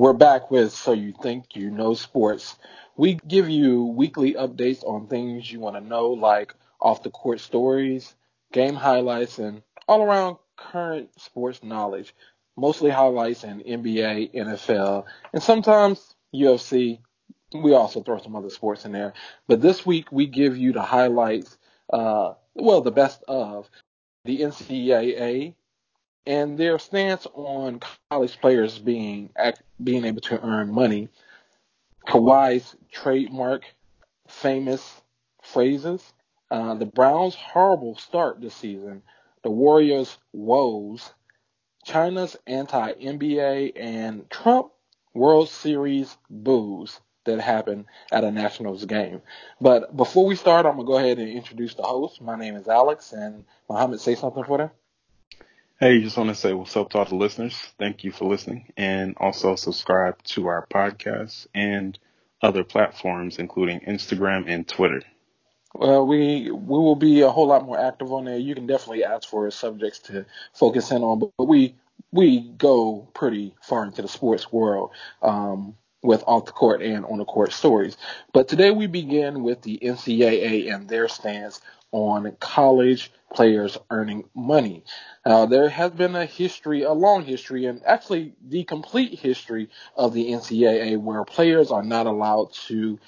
We're back with So You Think You Know Sports. We give you weekly updates on things you want to know, like off the court stories, game highlights, and all around current sports knowledge. Mostly highlights in NBA, NFL, and sometimes UFC. We also throw some other sports in there. But this week we give you the highlights, uh, well, the best of the NCAA and their stance on college players being being able to earn money. Kawhi's trademark famous phrases. Uh, the Browns' horrible start this season. The Warriors' woes. China's anti-NBA and Trump World Series boos that happened at a Nationals game. But before we start, I'm gonna go ahead and introduce the host. My name is Alex, and Mohammed, say something for them. Hey, just want to say what's up to all the listeners. Thank you for listening and also subscribe to our podcast and other platforms, including Instagram and Twitter. Well, we we will be a whole lot more active on there. You can definitely ask for subjects to focus in on, but we we go pretty far into the sports world um, with off the court and on the court stories. But today we begin with the NCAA and their stance on college players earning money. Uh, there has been a history, a long history, and actually the complete history of the NCAA where players are not allowed to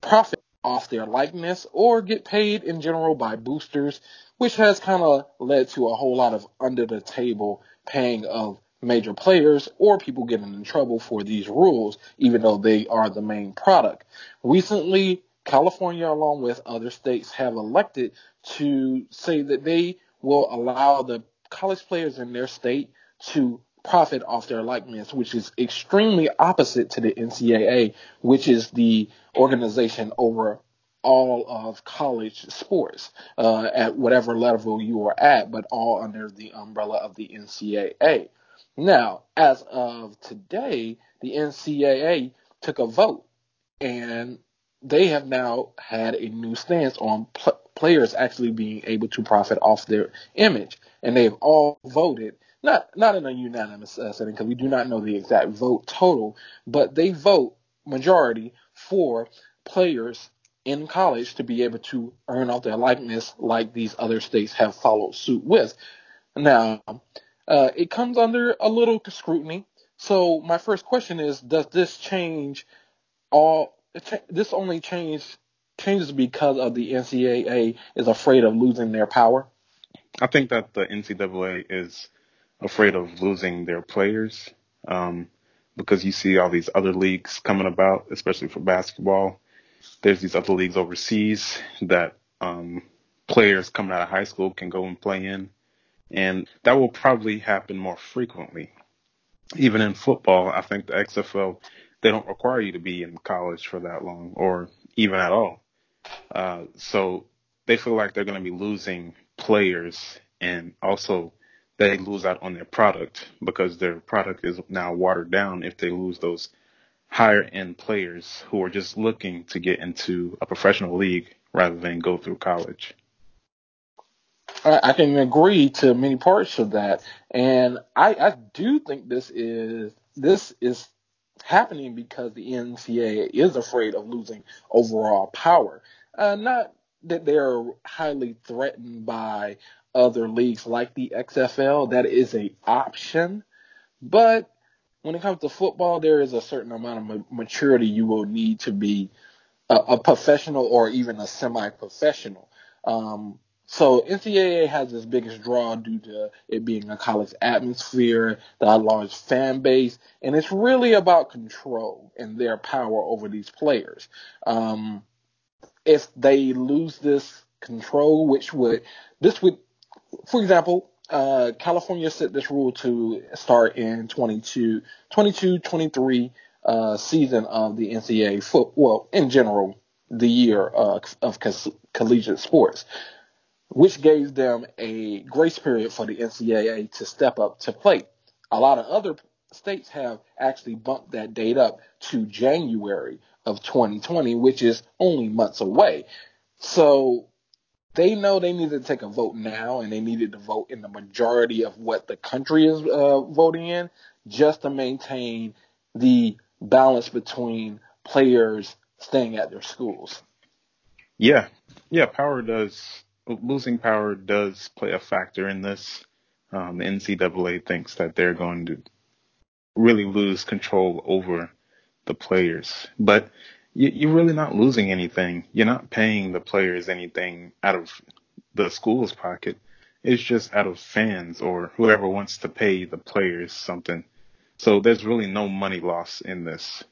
profit off their likeness or get paid in general by boosters, which has kind of led to a whole lot of under the table paying of major players or people getting in trouble for these rules, even though they are the main product. Recently, California, along with other states, have elected to say that they will allow the college players in their state to profit off their likeness, which is extremely opposite to the NCAA, which is the organization over all of college sports uh, at whatever level you are at, but all under the umbrella of the NCAA. Now, as of today, the NCAA took a vote and they have now had a new stance on pl- players actually being able to profit off their image, and they've all voted not not in a unanimous uh, setting because we do not know the exact vote total, but they vote majority for players in college to be able to earn off their likeness like these other states have followed suit with. Now, uh, it comes under a little scrutiny. So my first question is, does this change all this only change changes because of the NCAA is afraid of losing their power? I think that the NCAA is afraid of losing their players um, because you see all these other leagues coming about, especially for basketball. There's these other leagues overseas that um, players coming out of high school can go and play in, and that will probably happen more frequently. Even in football, I think the XFL they don't require you to be in college for that long or even at all. Uh, so they feel like they're going to be losing players and also they lose out on their product because their product is now watered down if they lose those higher end players who are just looking to get into a professional league rather than go through college. I can agree to many parts of that, and I, I do think this is this is happening because the NCAA is afraid of losing overall power. Uh, not that they're highly threatened by other leagues like the XFL. That is a option, but when it comes to football, there is a certain amount of maturity you will need to be a, a professional or even a semi-professional. Um, so NCAA has its biggest draw due to it being a college atmosphere, the large fan base, and it's really about control and their power over these players. Um, if they lose this control, which would this would, for example, uh, California set this rule to start in 22, 22 23 uh, season of the NCAA foot, well, in general, the year uh, of collegiate sports which gave them a grace period for the NCAA to step up to plate. A lot of other states have actually bumped that date up to January of 2020, which is only months away. So they know they need to take a vote now, and they needed to vote in the majority of what the country is uh, voting in, just to maintain the balance between players staying at their schools. Yeah, yeah, power does losing power does play a factor in this. Um, the NCAA thinks that they're going to really lose control over the players, but you, are really not losing anything. You're not paying the players anything out of the school's pocket. It's just out of fans or whoever wants to pay the players something. So there's really no money loss in this.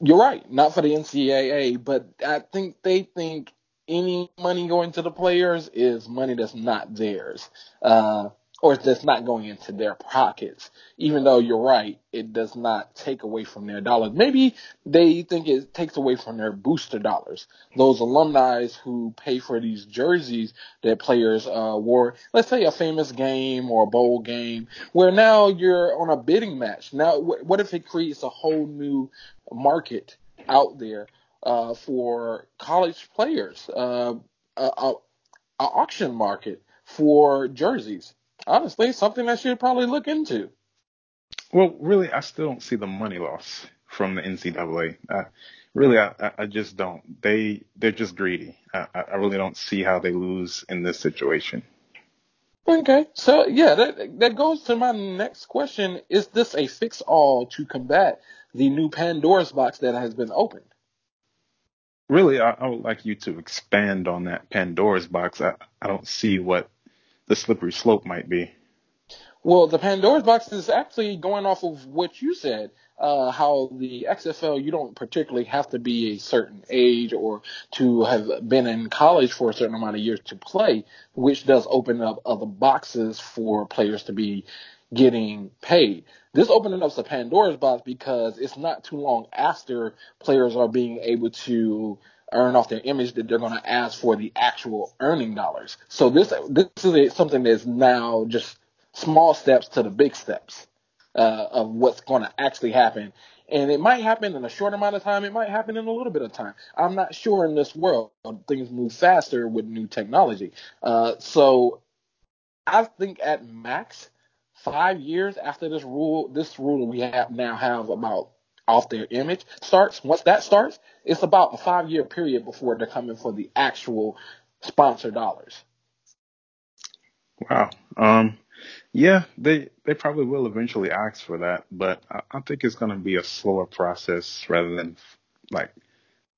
You're right, not for the NCAA, but I think they think any money going to the players is money that's not theirs. Uh, or that's not going into their pockets. Even though you're right, it does not take away from their dollars. Maybe they think it takes away from their booster dollars. Those alumni who pay for these jerseys that players uh, wore, let's say a famous game or a bowl game, where now you're on a bidding match. Now, what if it creates a whole new market out there uh, for college players, uh, a, a, a auction market for jerseys? honestly something I should probably look into. Well, really, I still don't see the money loss from the NCAA. I, really, I, I just don't. They they're just greedy. I, I really don't see how they lose in this situation. Okay, so yeah, that that goes to my next question: Is this a fix-all to combat the new Pandora's box that has been opened? Really, I, I would like you to expand on that Pandora's box. I, I don't see what the slippery slope might be. Well, the Pandora's box is actually going off of what you said, uh, how the XFL, you don't particularly have to be a certain age or to have been in college for a certain amount of years to play, which does open up other boxes for players to be getting paid. This opening up the Pandora's box because it's not too long after players are being able to earn off their image that they're going to ask for the actual earning dollars. So this this is something that's now just small steps to the big steps uh, of what's going to actually happen. And it might happen in a short amount of time. It might happen in a little bit of time. I'm not sure in this world. Things move faster with new technology. Uh, so I think at max, five years after this rule, this rule we have now have about off their image starts. Once that starts, it's about a five year period before they're coming for the actual sponsor dollars. Wow. Um, yeah, they they probably will eventually ask for that, but I, I think it's going to be a slower process rather than like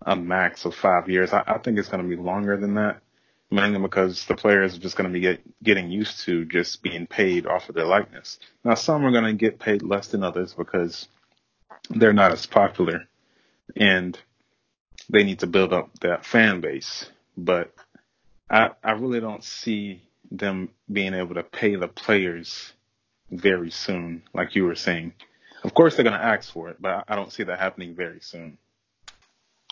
a max of five years. I, I think it's going to be longer than that, mainly because the players are just going to be get, getting used to just being paid off of their likeness. Now, some are going to get paid less than others because they're not as popular and they need to build up that fan base. But I, I really don't see them being able to pay the players very soon, like you were saying. Of course, they're going to ask for it, but I don't see that happening very soon.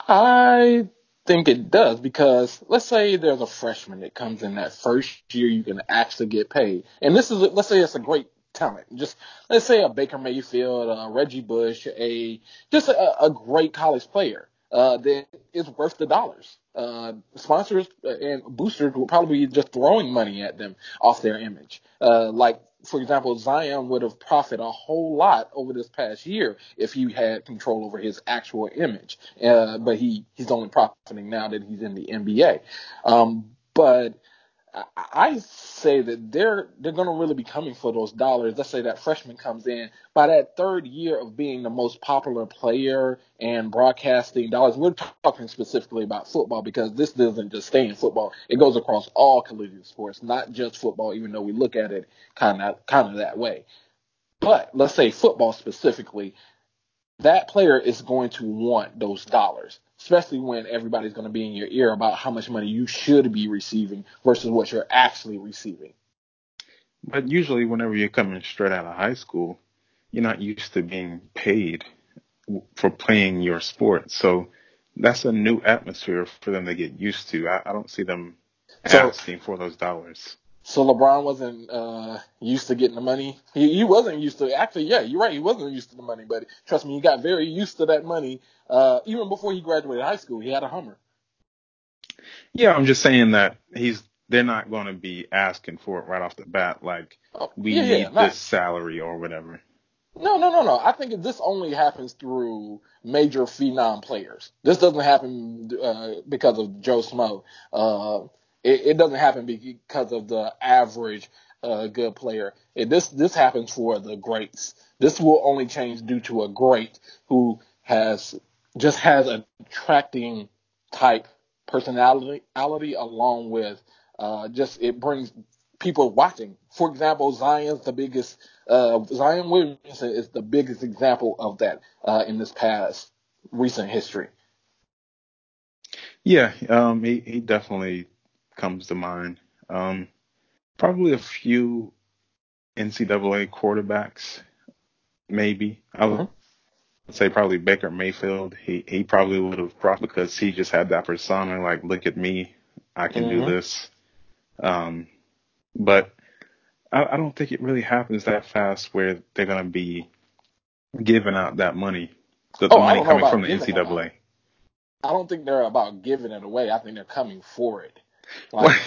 I think it does because let's say there's a freshman that comes in that first year you can actually get paid. And this is, let's say it's a great talent. Just let's say a Baker Mayfield, a Reggie Bush, a just a, a great college player uh, it's worth the dollars. Uh, sponsors and boosters will probably be just throwing money at them off their image. Uh, like, for example, Zion would have profited a whole lot over this past year if he had control over his actual image. Uh, but he, he's only profiting now that he's in the NBA. Um, but I say that they're they're going to really be coming for those dollars. Let's say that freshman comes in by that third year of being the most popular player and broadcasting dollars. We're talking specifically about football because this doesn't just stay in football; it goes across all collegiate sports, not just football. Even though we look at it kind of kind of that way, but let's say football specifically, that player is going to want those dollars especially when everybody's going to be in your ear about how much money you should be receiving versus what you're actually receiving. But usually, whenever you're coming straight out of high school, you're not used to being paid for playing your sport. So that's a new atmosphere for them to get used to. I, I don't see them so, asking for those dollars. So LeBron wasn't uh, used to getting the money. He, he wasn't used to actually. Yeah, you're right. He wasn't used to the money, but trust me, he got very used to that money uh, even before he graduated high school. He had a Hummer. Yeah, I'm just saying that he's. They're not going to be asking for it right off the bat. Like oh, we yeah, need yeah, this salary or whatever. No, no, no, no. I think this only happens through major phenom players. This doesn't happen uh, because of Joe Smo. Uh, it, it, doesn't happen because of the average uh, good player. It, this this happens for the greats. This will only change due to a great who has just has a attracting type personality along with uh, just it brings people watching. For example, Zion's the biggest. Uh, Zion Williamson is the biggest example of that uh, in this past recent history. Yeah, um, he he definitely comes to mind. Um, probably a few NCAA quarterbacks, maybe. I would mm-hmm. say probably Baker Mayfield. He he probably would have brought because he just had that persona like, look at me, I can mm-hmm. do this. Um, but I, I don't think it really happens that fast where they're gonna be giving out that money, the, the oh, money coming from the NCAA. I don't think they're about giving it away. I think they're coming for it. Like,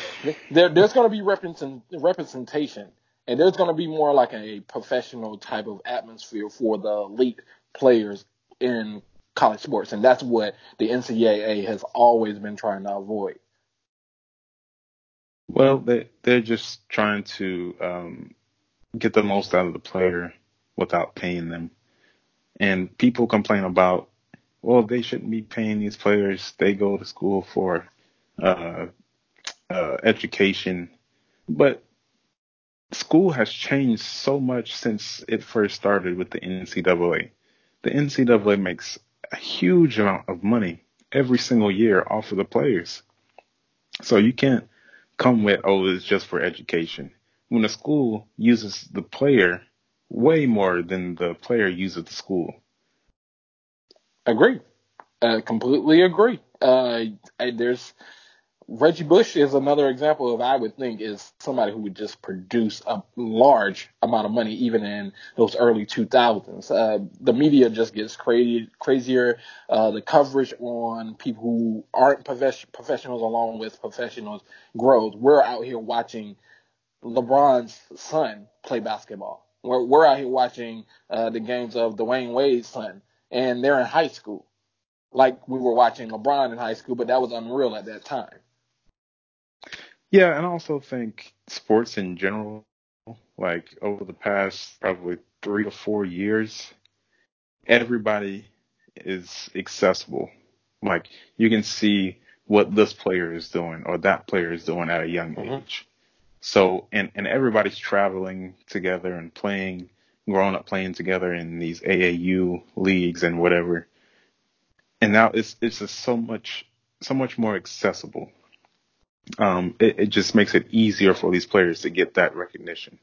there, there's going to be represent, representation, and there's going to be more like a professional type of atmosphere for the elite players in college sports, and that's what the NCAA has always been trying to avoid. Well, they they're just trying to um, get the most out of the player without paying them, and people complain about, well, they shouldn't be paying these players. They go to school for uh, uh, education, but school has changed so much since it first started with the NCAA. The NCAA makes a huge amount of money every single year off of the players. So you can't come with, oh, it's just for education. When a school uses the player way more than the player uses the school. Agree. Uh, completely agree. Uh, there's Reggie Bush is another example of I would think is somebody who would just produce a large amount of money even in those early 2000s. Uh, the media just gets crazy, crazier. Uh, the coverage on people who aren't professionals along with professionals grows. We're out here watching LeBron's son play basketball. We're, we're out here watching uh, the games of Dwyane Wade's son, and they're in high school. Like we were watching LeBron in high school, but that was unreal at that time. Yeah, and I also think sports in general, like over the past probably three to four years, everybody is accessible. Like you can see what this player is doing or that player is doing at a young mm-hmm. age. So and and everybody's traveling together and playing, growing up playing together in these AAU leagues and whatever. And now it's it's just so much so much more accessible um, it, it just makes it easier for these players to get that recognition.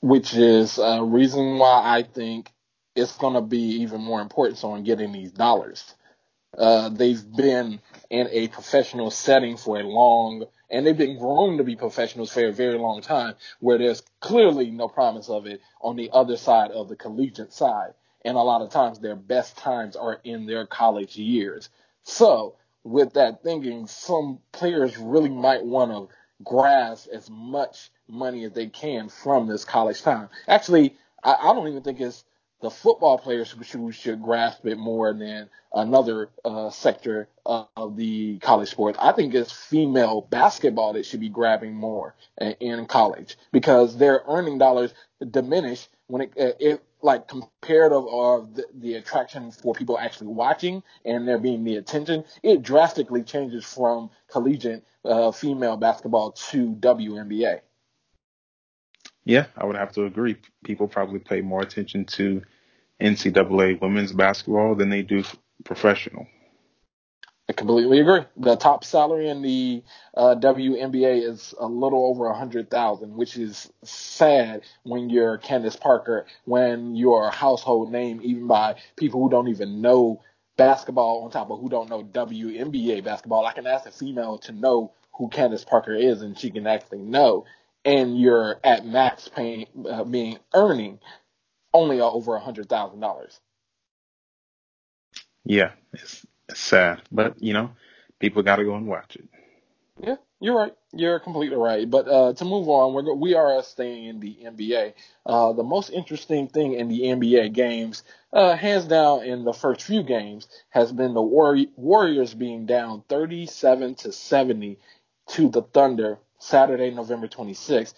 Which is a reason why I think it's going to be even more important on getting these dollars. Uh, they've been in a professional setting for a long, and they've been grown to be professionals for a very long time, where there's clearly no promise of it on the other side of the collegiate side. And a lot of times their best times are in their college years. So with that thinking, some players really might want to grasp as much money as they can from this college time. Actually, I, I don't even think it's the football players who should, who should grasp it more than another uh, sector of the college sports. I think it's female basketball that should be grabbing more in college because their earning dollars diminish when it, it like comparative of the, the, attraction for people actually watching and there being the attention, it drastically changes from collegiate uh, female basketball to WNBA. Yeah, I would have to agree. People probably pay more attention to NCAA women's basketball than they do professional. I completely agree. The top salary in the uh, WNBA is a little over a hundred thousand, which is sad when you're Candace Parker, when you're a household name even by people who don't even know basketball, on top of who don't know WNBA basketball. I can ask a female to know who Candace Parker is, and she can actually know. And you're at max paying, uh, being earning only over a hundred thousand dollars. Yeah, it's, sad, but you know, people got to go and watch it. Yeah, you're right. You're completely right. But uh, to move on, we're, we are staying in the NBA. Uh, the most interesting thing in the NBA games, uh, hands down in the first few games, has been the Warri- Warriors being down 37 to 70 to the Thunder Saturday, November 26th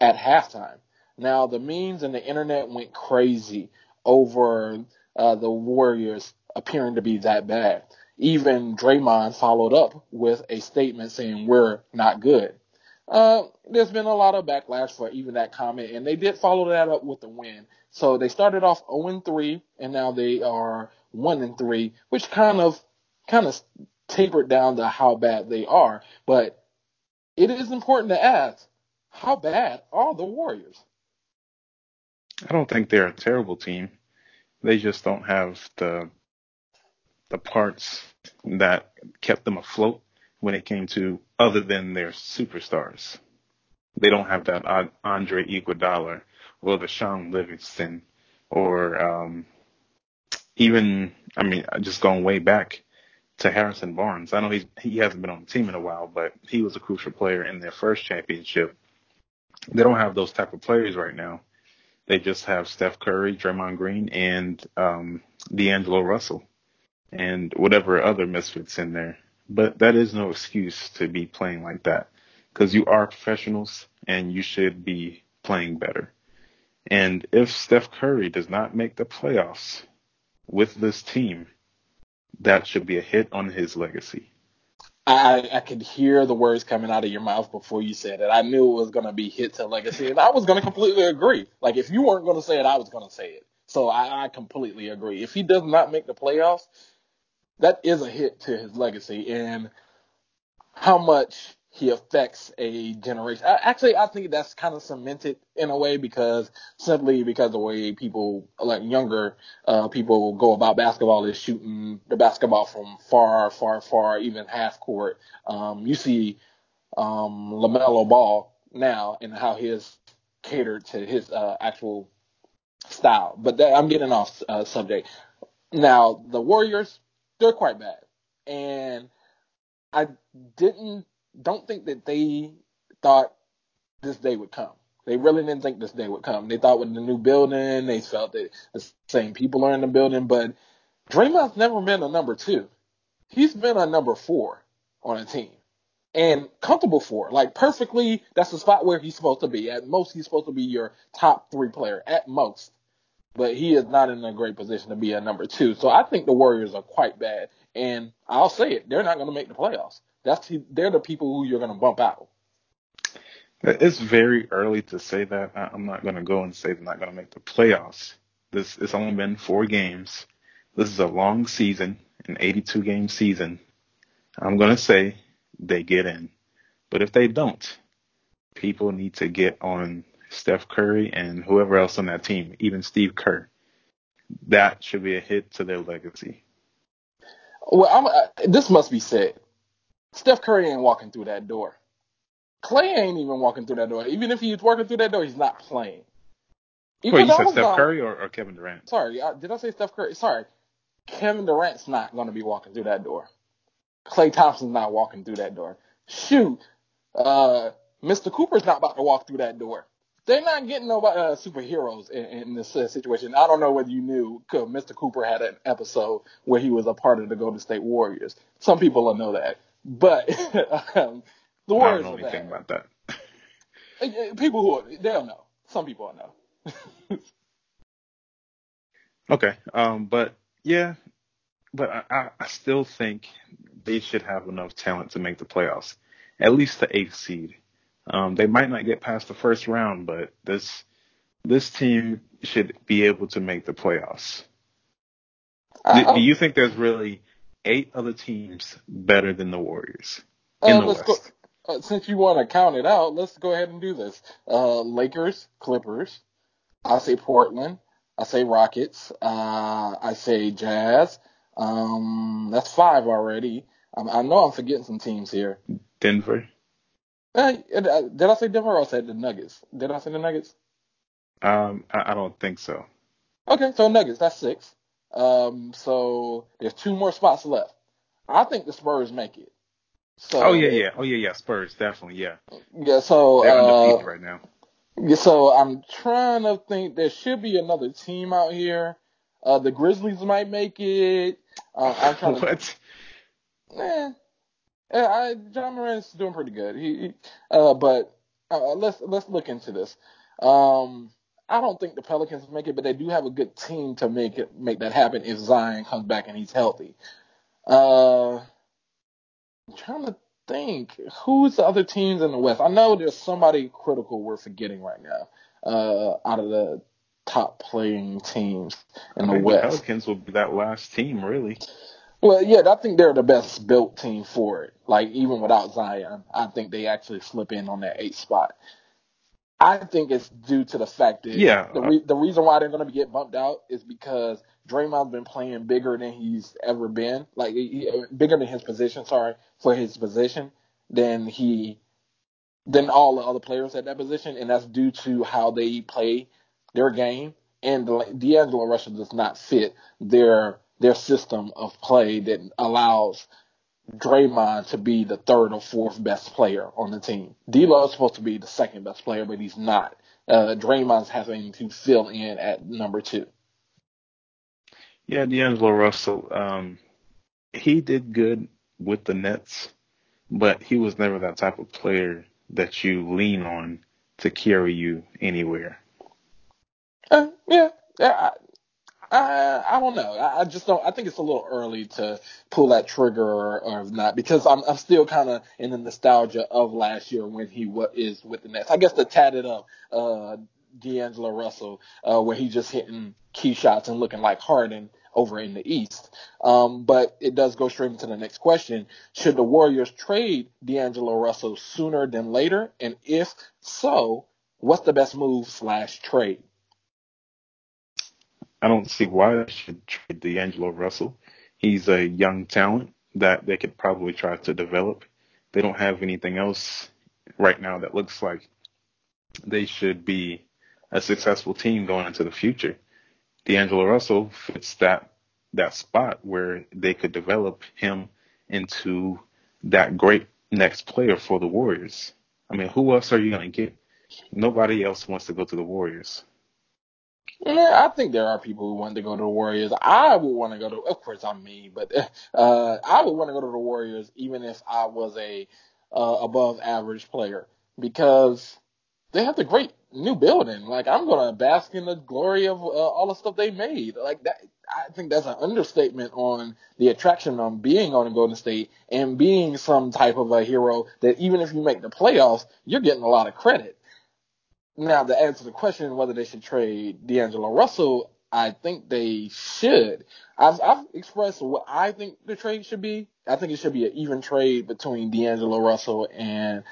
at halftime. Now, the memes and the internet went crazy over uh, the Warriors appearing to be that bad. Even Draymond followed up with a statement saying we're not good. Uh, there's been a lot of backlash for even that comment, and they did follow that up with a win. So they started off 0 3, and now they are 1 3, which kind of kind of tapered down to how bad they are. But it is important to ask, how bad are the Warriors? I don't think they're a terrible team. They just don't have the the parts that kept them afloat when it came to other than their superstars. They don't have that Andre Iguodala or the Shaun Livingston or um, even, I mean, just going way back to Harrison Barnes. I know he's, he hasn't been on the team in a while, but he was a crucial player in their first championship. They don't have those type of players right now. They just have Steph Curry, Draymond Green, and um, D'Angelo Russell and whatever other misfits in there. But that is no excuse to be playing like that because you are professionals and you should be playing better. And if Steph Curry does not make the playoffs with this team, that should be a hit on his legacy. I, I could hear the words coming out of your mouth before you said it. I knew it was going to be hit to legacy, and I was going to completely agree. Like, if you weren't going to say it, I was going to say it. So I, I completely agree. If he does not make the playoffs, that is a hit to his legacy and how much he affects a generation. Actually, I think that's kind of cemented in a way because simply because the way people like younger uh, people go about basketball is shooting the basketball from far, far, far, even half court. Um, you see um, Lamelo Ball now and how he is catered to his uh, actual style. But that, I'm getting off uh, subject. Now the Warriors, they're quite bad, and I didn't don't think that they thought this day would come. They really didn't think this day would come. They thought with the new building, they felt that the same people are in the building, but Draymond's never been a number two. He's been a number four on a team. And comfortable for, like perfectly, that's the spot where he's supposed to be. At most, he's supposed to be your top three player, at most but he is not in a great position to be a number two. So I think the Warriors are quite bad, and I'll say it, they're not going to make the playoffs. That's they're the people who you're going to bump out. It's very early to say that. I'm not going to go and say they're not going to make the playoffs. This it's only been four games. This is a long season, an 82 game season. I'm going to say they get in, but if they don't, people need to get on Steph Curry, and whoever else on that team, even Steve Kerr. That should be a hit to their legacy. Well, I'm, uh, this must be said. Steph Curry ain't walking through that door. Klay ain't even walking through that door. Even if he's walking through that door, he's not playing. Even Wait, you said Steph gone, Curry or, or, Kevin Durant? Sorry, uh, did I say Steph Curry? Sorry. Kevin Durant's not going to be walking through that door. Klay Thompson's not walking through that door. Shoot, uh, Mr. Cooper's not about to walk through that door they're not getting no uh, superheroes in, in this uh, situation. I don't know whether you knew because Mr. Cooper had an episode where he was a part of the Golden State Warriors. Some people don't know that, but um, the Warriors. I don't know anything about that. Uh, uh, people who they'll know. Some people know. okay, um, but yeah, but I, I still think they should have enough talent to make the playoffs, at least the eighth seed. Um, they might not get past the first round, but this this team should be able to make the playoffs. Do, do, you think there's really eight other teams better than the Warriors in uh, the West? Go, uh, since you want to count it out, let's go ahead and do this. Uh, Lakers, Clippers. I say Portland. I say Rockets. Uh, I say Jazz. Um, that's five already. I know I'm forgetting some teams here. Denver. Uh, uh, did I say Denver or I said the Nuggets? Did I say the Nuggets? Um, I, I don't think so. Okay, so Nuggets, that's six. Um, so there's two more spots left. I think the Spurs make it. So, oh yeah, yeah. Oh yeah, yeah. Spurs definitely, yeah. Yeah, so They're uh, undefeated right now. yeah, so I'm trying to think. There should be another team out here. Uh, the Grizzlies might make it. Uh, I'm trying to. what? Eh, I, Ja Morant's doing pretty good. He, he uh, but uh, let's let's look into this. Um, I don't think the Pelicans make it, but they do have a good team to make it make that happen if Zion comes back and he's healthy. Uh, I'm trying to think who's the other teams in the West. I know there's somebody critical we're forgetting right now. Uh, out of the top playing teams in I the think the Pelicans will be that last team, really. Well, yeah, I think they're the best built team for it. Like even without Zion, I think they actually slip in on that eighth spot. I think it's due to the fact that Yeah, the re- the reason why they're going to get bumped out is because Draymond's been playing bigger than he's ever been, like he- bigger than his position. Sorry for his position than he than all the other players at that position, and that's due to how they play their game. And D'Angelo Russell does not fit their their system of play that allows Draymond to be the third or fourth best player on the team. D'Lo is supposed to be the second best player, but he's not. Uh, Draymond's having to fill in at number two. Yeah, D'Angelo Russell, um, he did good with the Nets, but he was never that type of player that you lean on to carry you anywhere. Uh, yeah, yeah. I, I, don't know. I, I just don't. I think it's a little early to pull that trigger or, or not because I'm I'm still kind of in the nostalgia of last year when he wa is with the Nets. I guess the tatted up uh, D'Angelo Russell uh, where he's just hitting key shots and looking like Harden over in the East. Um, but it does go straight into the next question: Should the Warriors trade D'Angelo Russell sooner than later? And if so, what's the best move slash trade? I don't see why they should trade D'Angelo Russell. He's a young talent that they could probably try to develop. They don't have anything else right now that looks like they should be a successful team going into the future. D'Angelo Russell fits that that spot where they could develop him into that great next player for the Warriors. I mean, who else are you going to get? Nobody else wants to go to the Warriors. Yeah, I think there are people who want to go to the Warriors. I would want to go to, of course, I'm me, but uh, I would want to go to the Warriors even if I was a uh, above average player because they have the great new building. Like I'm gonna bask in the glory of uh, all the stuff they made. Like that, I think that's an understatement on the attraction on being on Golden State and being some type of a hero. That even if you make the playoffs, you're getting a lot of credit. Now, to answer the question whether they should trade D'Angelo Russell, I think they should. I've, I've expressed what I think the trade should be. I think it should be an even trade between D'Angelo Russell and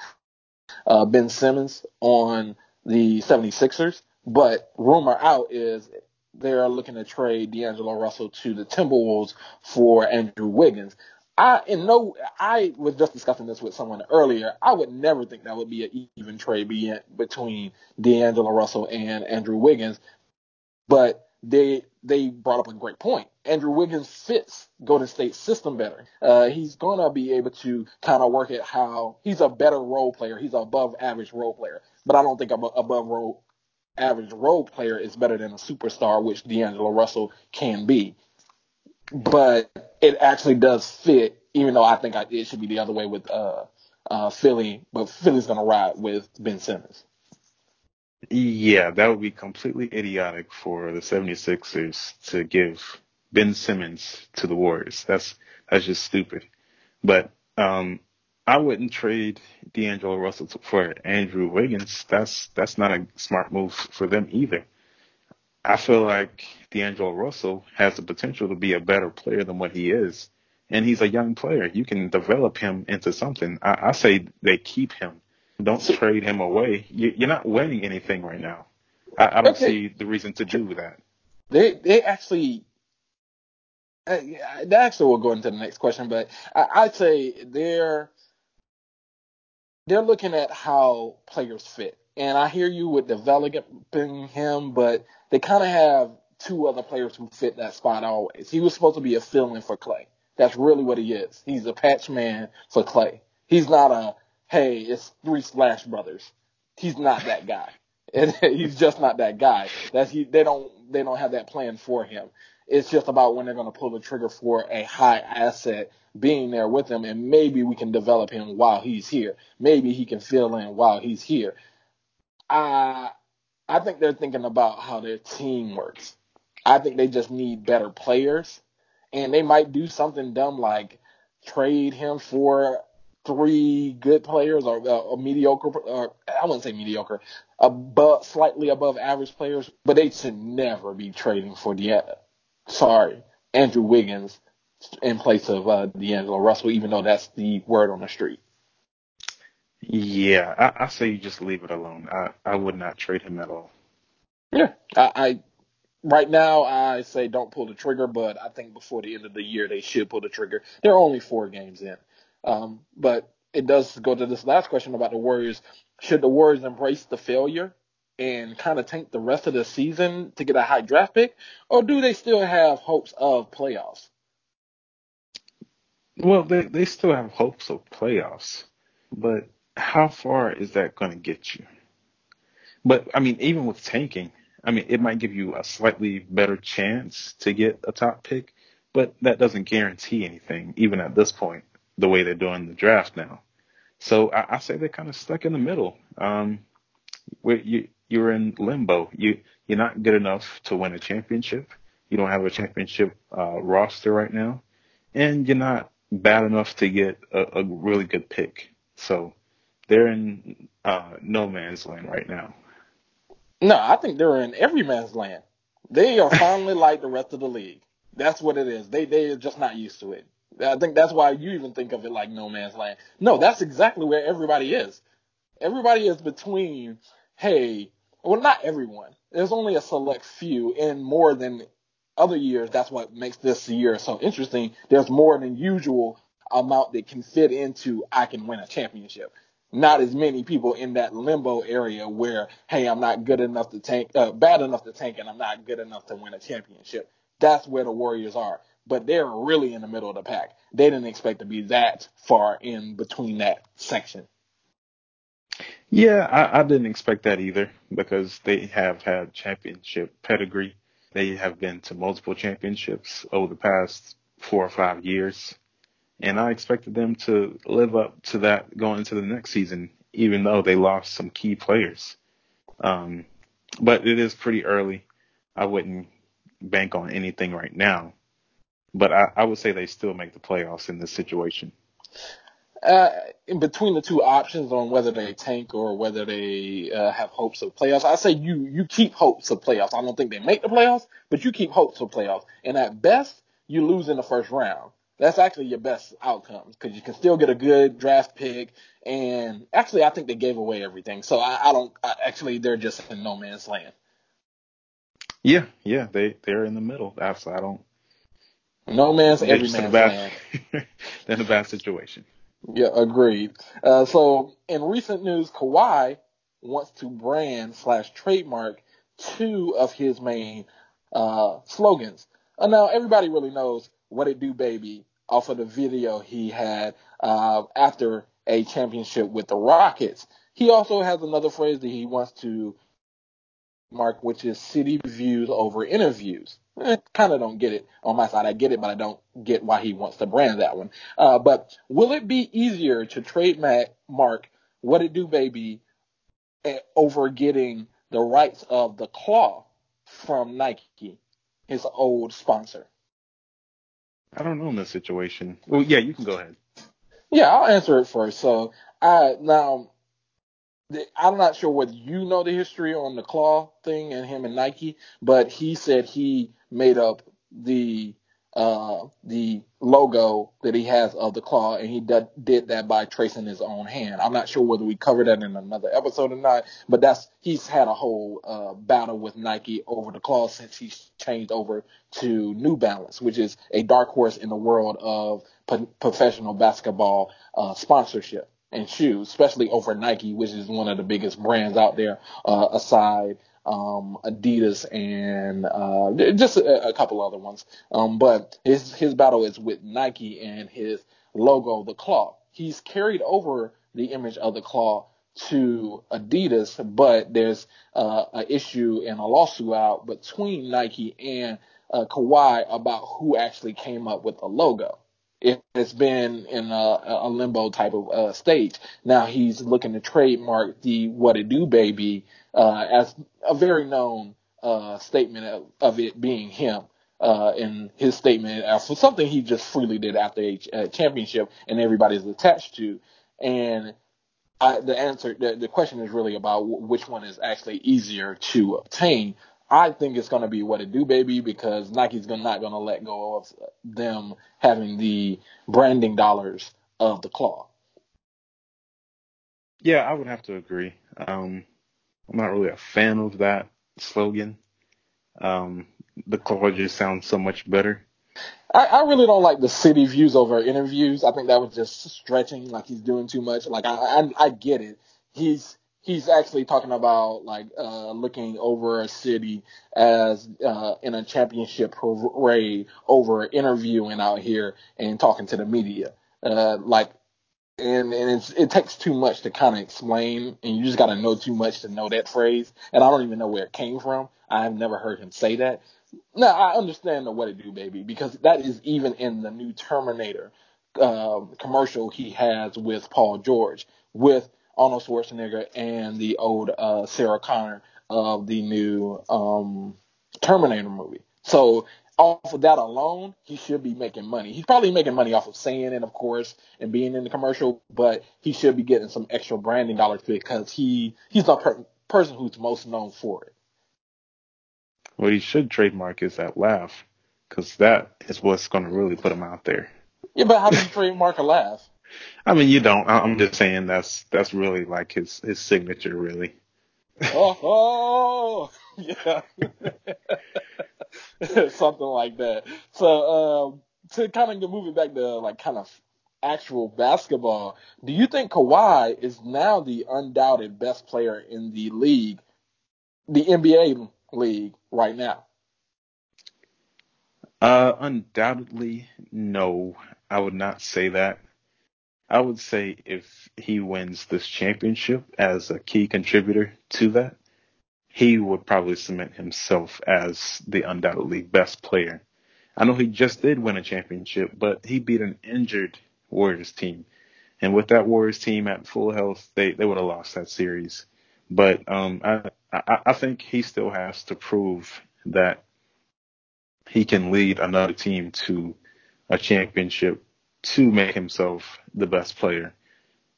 uh, Ben Simmons on the 76ers. But rumor out is they're looking to trade D'Angelo Russell to the Timberwolves for Andrew Wiggins. I in no, I was just discussing this with someone earlier. I would never think that would be an even trade be- between D'Angelo Russell and Andrew Wiggins, but they they brought up a great point. Andrew Wiggins fits Golden State's system better. Uh, he's gonna be able to kind of work at how he's a better role player. He's above average role player, but I don't think above role average role player is better than a superstar, which D'Angelo Russell can be but it actually does fit, even though I think I, it should be the other way with uh, uh, Philly, but Philly's going to ride with Ben Simmons. Yeah, that would be completely idiotic for the 76ers to give Ben Simmons to the Warriors. That's that's just stupid. But um I wouldn't trade D'Angelo Russell for Andrew Wiggins. That's that's not a smart move for them either. I feel like D'Angelo Russell has the potential to be a better player than what he is. And he's a young player. You can develop him into something. I, I say they keep him. Don't trade him away. You, you're not winning anything right now. I, I don't Okay. see the reason to do that. They they actually. Uh, that actually will go into the next question, but I, I'd say they're they're looking at how players fit. And I hear you with developing him, but they kind of have two other players who fit that spot always. He was supposed to be a fill-in for Klay. That's really what he is. He's a patch man for Klay. He's not a hey, it's three Splash Brothers. He's not that guy. And he's just not that guy. That's he. They don't. They don't have that plan for him. It's just about when they're going to pull the trigger for a high asset being there with him, and maybe we can develop him while he's here. Maybe he can fill in while he's here. I I think they're thinking about how their team works. I think they just need better players, and they might do something dumb like trade him for three good players or uh, a mediocre, or I wouldn't say mediocre, above slightly above average players, but they should never be trading for the sorry Andrew Wiggins in place of uh, D'Angelo Russell, even though that's the word on the street. Yeah, I, I say you just leave it alone. I, I would not trade him at all. Yeah, I, I right now I say don't pull the trigger, but I think before the end of the year they should pull the trigger. They're only four games in, um, but it does go to this last question about the Warriors. Should the Warriors embrace the failure and kind of tank the rest of the season to get a high draft pick, or do they still have hopes of playoffs? Well, they they still have hopes of playoffs, but how far is that going to get you? But I mean, even with tanking, I mean, it might give you a slightly better chance to get a top pick, but that doesn't guarantee anything, even at this point, the way they're doing the draft now. So I, I say they're kind of stuck in the middle. Um, where you you're in limbo. You you're not good enough to win a championship. You don't have a championship uh, roster right now, and you're not bad enough to get a, a really good pick. So they're in uh, no man's land right now. No, I think they're in every man's land. They are finally like the rest of the league. That's what it is. They they are just not used to it. I think that's why you even think of it like no man's land. No, that's exactly where everybody is. Everybody is between, hey, well, not everyone. There's only a select few, and more than other years. That's what makes this year so interesting. There's more than usual amount that can fit into I can win a championship not as many people in that limbo area where, hey, I'm not good enough to tank, uh, bad enough to tank, and I'm not good enough to win a championship. That's where the Warriors are. But they're really in the middle of the pack. They didn't expect to be that far in between that section. Yeah, I, I didn't expect that either because they have had championship pedigree. They have been to multiple championships over the past four or five years and I expected them to live up to that going into the next season, even though they lost some key players. Um, but it is pretty early. I wouldn't bank on anything right now, but I, I would say they still make the playoffs in this situation. Uh, in between the two options on whether they tank or whether they uh, have hopes of playoffs, I say you you keep hopes of playoffs. I don't think they make the playoffs, but you keep hopes of playoffs. And at best, you lose in the first round that's actually your best outcome because you can still get a good draft pick. And actually, I think they gave away everything. So I, I don't. I, actually, they're just in no man's land. Yeah, yeah, they they're in the middle. Absolutely, I don't. No man's every man's bad, land. they're in a bad situation. Yeah, agreed. Uh, so in recent news, Kawhi wants to brand slash trademark two of his main uh, slogans. Uh, now everybody really knows what It Do Baby off of the video he had uh, after a championship with the Rockets. He also has another phrase that he wants to mark, which is city views over interviews. I kind of don't get it on my side. I get it, but I don't get why he wants to brand that one. Uh, but will it be easier to trademark mark What It Do Baby eh, over getting the rights of the claw from Nike, his old sponsor? I don't know in this situation. Well, yeah, you can go ahead. Yeah, I'll answer it first. So, I now I'm not sure whether you know the history on the claw thing and him and Nike, but he said he made up the uh, the logo that he has of the claw, and he did, did that by tracing his own hand. I'm not sure whether we covered that in another episode or not, but that's he's had a whole uh, battle with Nike over the claw since he's changed over to New Balance, which is a dark horse in the world of professional basketball uh, sponsorship and shoes, especially over Nike, which is one of the biggest brands out there, uh, aside um, Adidas and uh, just a, a, couple other ones. Um, but his his battle is with Nike and his logo, the claw. he's carried over the image of the claw to Adidas, but there's uh, an issue and a lawsuit out between Nike and uh, Kawhi about who actually came up with the logo. It has been in a, a limbo type of uh, state. Now he's looking to trademark the "What It Do, Baby" uh, as a very known uh, statement of, of, it being him. Uh, in his statement for something he just freely did after a, a championship and everybody's attached to. And I, the answer, the, the question is really about which one is actually easier to obtain. I think it's going to be what it do, baby, because Nike's gonna, not going to let go of them having the branding dollars of the claw. Yeah, I would have to agree. Um, I'm not really a fan of that slogan. Um, the claw just sounds so much better. I, I really don't like the city views over interviews. I think that was just stretching, like he's doing too much. Like I, I, I get it. He's he's actually talking about like uh, looking over a city as uh, in a championship parade over interviewing out here and talking to the media. Uh, like, and and it takes too much to kind of explain, and you just got to know too much to know that phrase. And I don't even know where it came from. I have never heard him say that. Now I understand the what it do, baby, because that is even in the new Terminator uh, commercial he has with Paul George, with Arnold Schwarzenegger and the old uh, Sarah Connor of the new um, Terminator movie. So off of that alone, he should be making money. He's probably making money off of saying it, of course, and being in the commercial, but he should be getting some extra branding dollars to it because he he's the per- person who's most known for it. What he should trademark is that laugh, because that is what's going to really put him out there. Yeah, but how do you trademark a laugh? I mean, you don't. I'm just saying that's that's really like his his signature, really. oh, oh, yeah, something like that. So, um, to kind of move it back to like kind of actual basketball, do you think Kawhi is now the undoubted best player in the league, the NBA league right now? Uh, undoubtedly, no. I would not say that. I would say if he wins this championship as a key contributor to that, he would probably cement himself as the undoubtedly best player. I know he just did win a championship, but he beat an injured Warriors team. And with that Warriors team at full health, they, they would have lost that series. But um, I, I, I think he still has to prove that he can lead another team to a championship to make himself the best player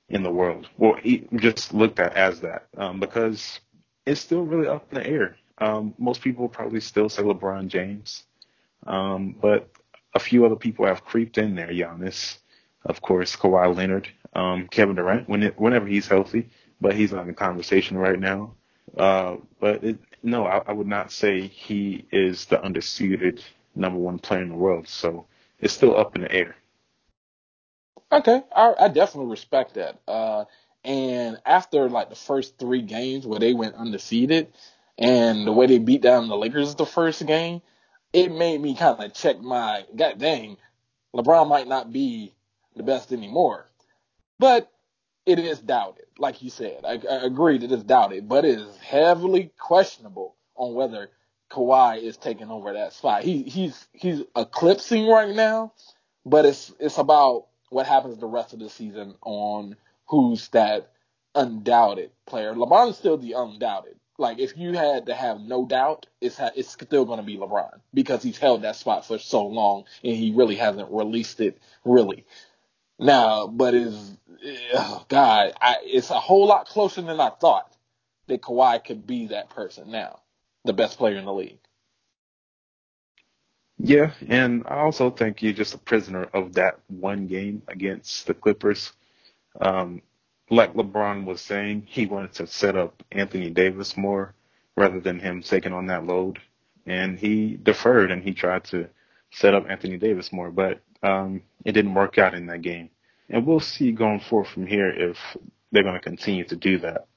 in the world. Well, he just looked at as that um, because it's still really up in the air. Um, most people probably still say LeBron James, um, but a few other people have creeped in there. Giannis, of course, Kawhi Leonard, um, Kevin Durant, when it, whenever he's healthy, but he's not in conversation right now. Uh, but it, no, I, I would not say he is the undisputed number one player in the world. So it's still up in the air. Okay, I, I definitely respect that. Uh, and after like the first three games where they went undefeated, and the way they beat down the Lakers the first game, it made me kind of check my god dang, LeBron might not be the best anymore. But it is doubted, like you said. I, I agree that it's doubted, but it is heavily questionable on whether Kawhi is taking over that spot. He he's he's eclipsing right now, but it's it's about what happens the rest of the season on who's that undoubted player. LeBron is still the undoubted. Like if you had to have no doubt, it's ha- it's still going to be LeBron because he's held that spot for so long and he really hasn't released it really. Now, but is eh, oh God, I, it's a whole lot closer than I thought that Kawhi could be that person now, the best player in the league. Yeah, and I also think you're just a prisoner of that one game against the Clippers. Um, like LeBron was saying, he wanted to set up Anthony Davis more rather than him taking on that load. And he deferred and he tried to set up Anthony Davis more, but um, it didn't work out in that game. And we'll see going forward from here if they're going to continue to do that.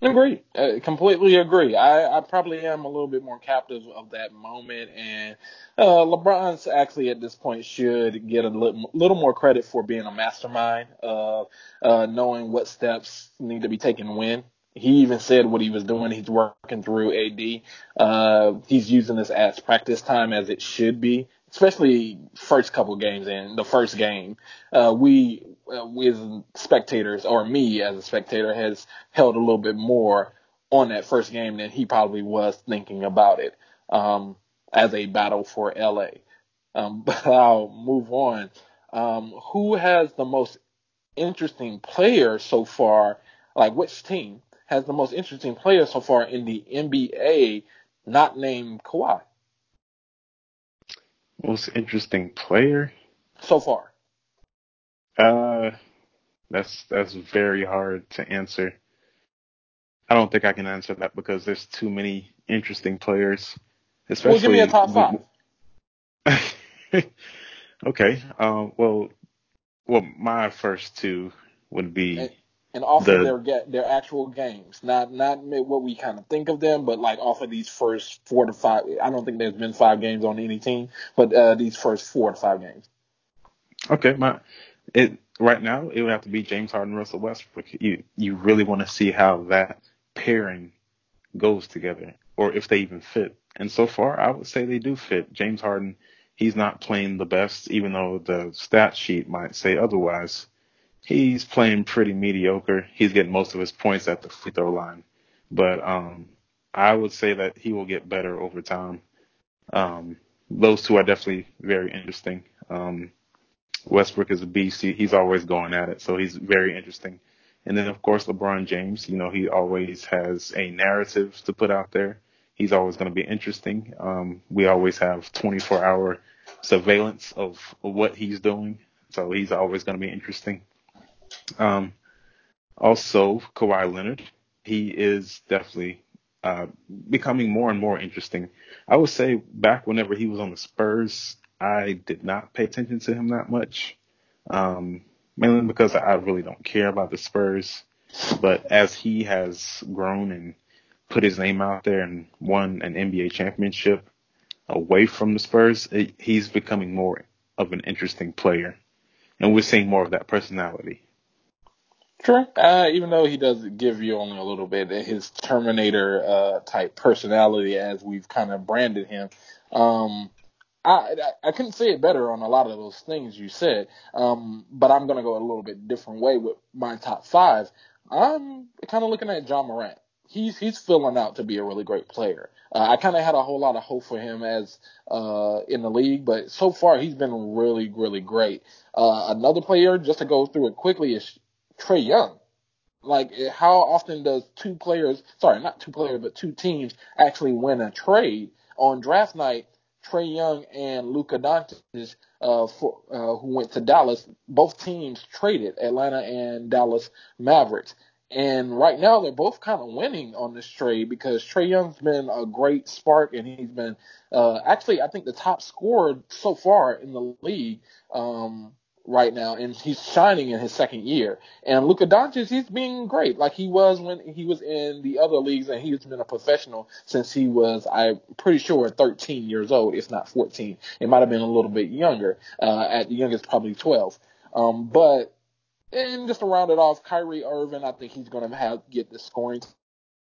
Agree. Uh, completely agree. I, I probably am a little bit more captive of that moment, and uh, LeBron's actually at this point should get a little, little more credit for being a mastermind of uh, knowing what steps need to be taken when. He even said what he was doing. He's working through AD. Uh, he's using this as practice time as it should be especially first couple games in the first game, uh, we, uh, as spectators, or me as a spectator, has held a little bit more on that first game than he probably was thinking about it um, as a battle for LA. Um, but I'll move on. Um, who has the most interesting player so far? Like which team has the most interesting player so far in the NBA, not named Kawhi? Most interesting player so far? Uh, that's that's very hard to answer. I don't think I can answer that because there's too many interesting players. Especially, well, give me a top five. okay. Um. Well. Well, my first two would be. And, off the, of their their actual games, not not what we kind of think of them, but like off of these first four to five. I don't think there's been five games on any team, but uh, these first four to five games. Okay, my it right now it would have to be James Harden, Russell Westbrook. You you really want to see how that pairing goes together, or if they even fit. And so far, I would say they do fit. James Harden, he's not playing the best, even though the stat sheet might say otherwise he's playing pretty mediocre. He's getting most of his points at the free throw line, but um, I would say that he will get better over time. Um, those two are definitely very interesting. Um, Westbrook is a beast. He, he's always going at it, so he's very interesting. And then of course LeBron James, you know, he always has a narrative to put out there. He's always going to be interesting. Um, we always have 24 hour surveillance of what he's doing. So he's always going to be interesting. Um, also, Kawhi Leonard, he is definitely uh, becoming more and more interesting. I would say back whenever he was on the Spurs, I did not pay attention to him that much, um, mainly because I really don't care about the Spurs. But as he has grown and put his name out there and won an NBA championship away from the Spurs, it, he's becoming more of an interesting player. And we're seeing more of that personality. True. Uh, even though he does give you only a little bit his Terminator uh, type personality, as we've kind of branded him. Um, I, I, I couldn't say it better on a lot of those things you said. Um, but I'm gonna go a little bit different way with my top five. I'm kind of looking at Ja Morant. He's he's filling out to be a really great player. Uh, I kind of had a whole lot of hope for him as uh, in the league, but so far he's been really really great. Uh, another player, just to go through it quickly, is Trae Young. Like, how often does two players, sorry, not two players, but two teams actually win a trade on draft night? Trae Young and Luka Doncic, uh, for, uh, who went to Dallas, both teams traded Atlanta and Dallas Mavericks. And right now they're both kind of winning on this trade because Trae Young's been a great spark and he's been uh, actually I think the top scorer so far in the league. Um, right now, and he's shining in his second year. And Luka Doncic, he's being great, like he was when he was in the other leagues, and he's been a professional since he was, I'm pretty sure, 13 years old, if not 14. It might have been a little bit younger. Uh, at the youngest, probably 12. Um, but and just to round it off, Kyrie Irving, I think he's going to have get the scoring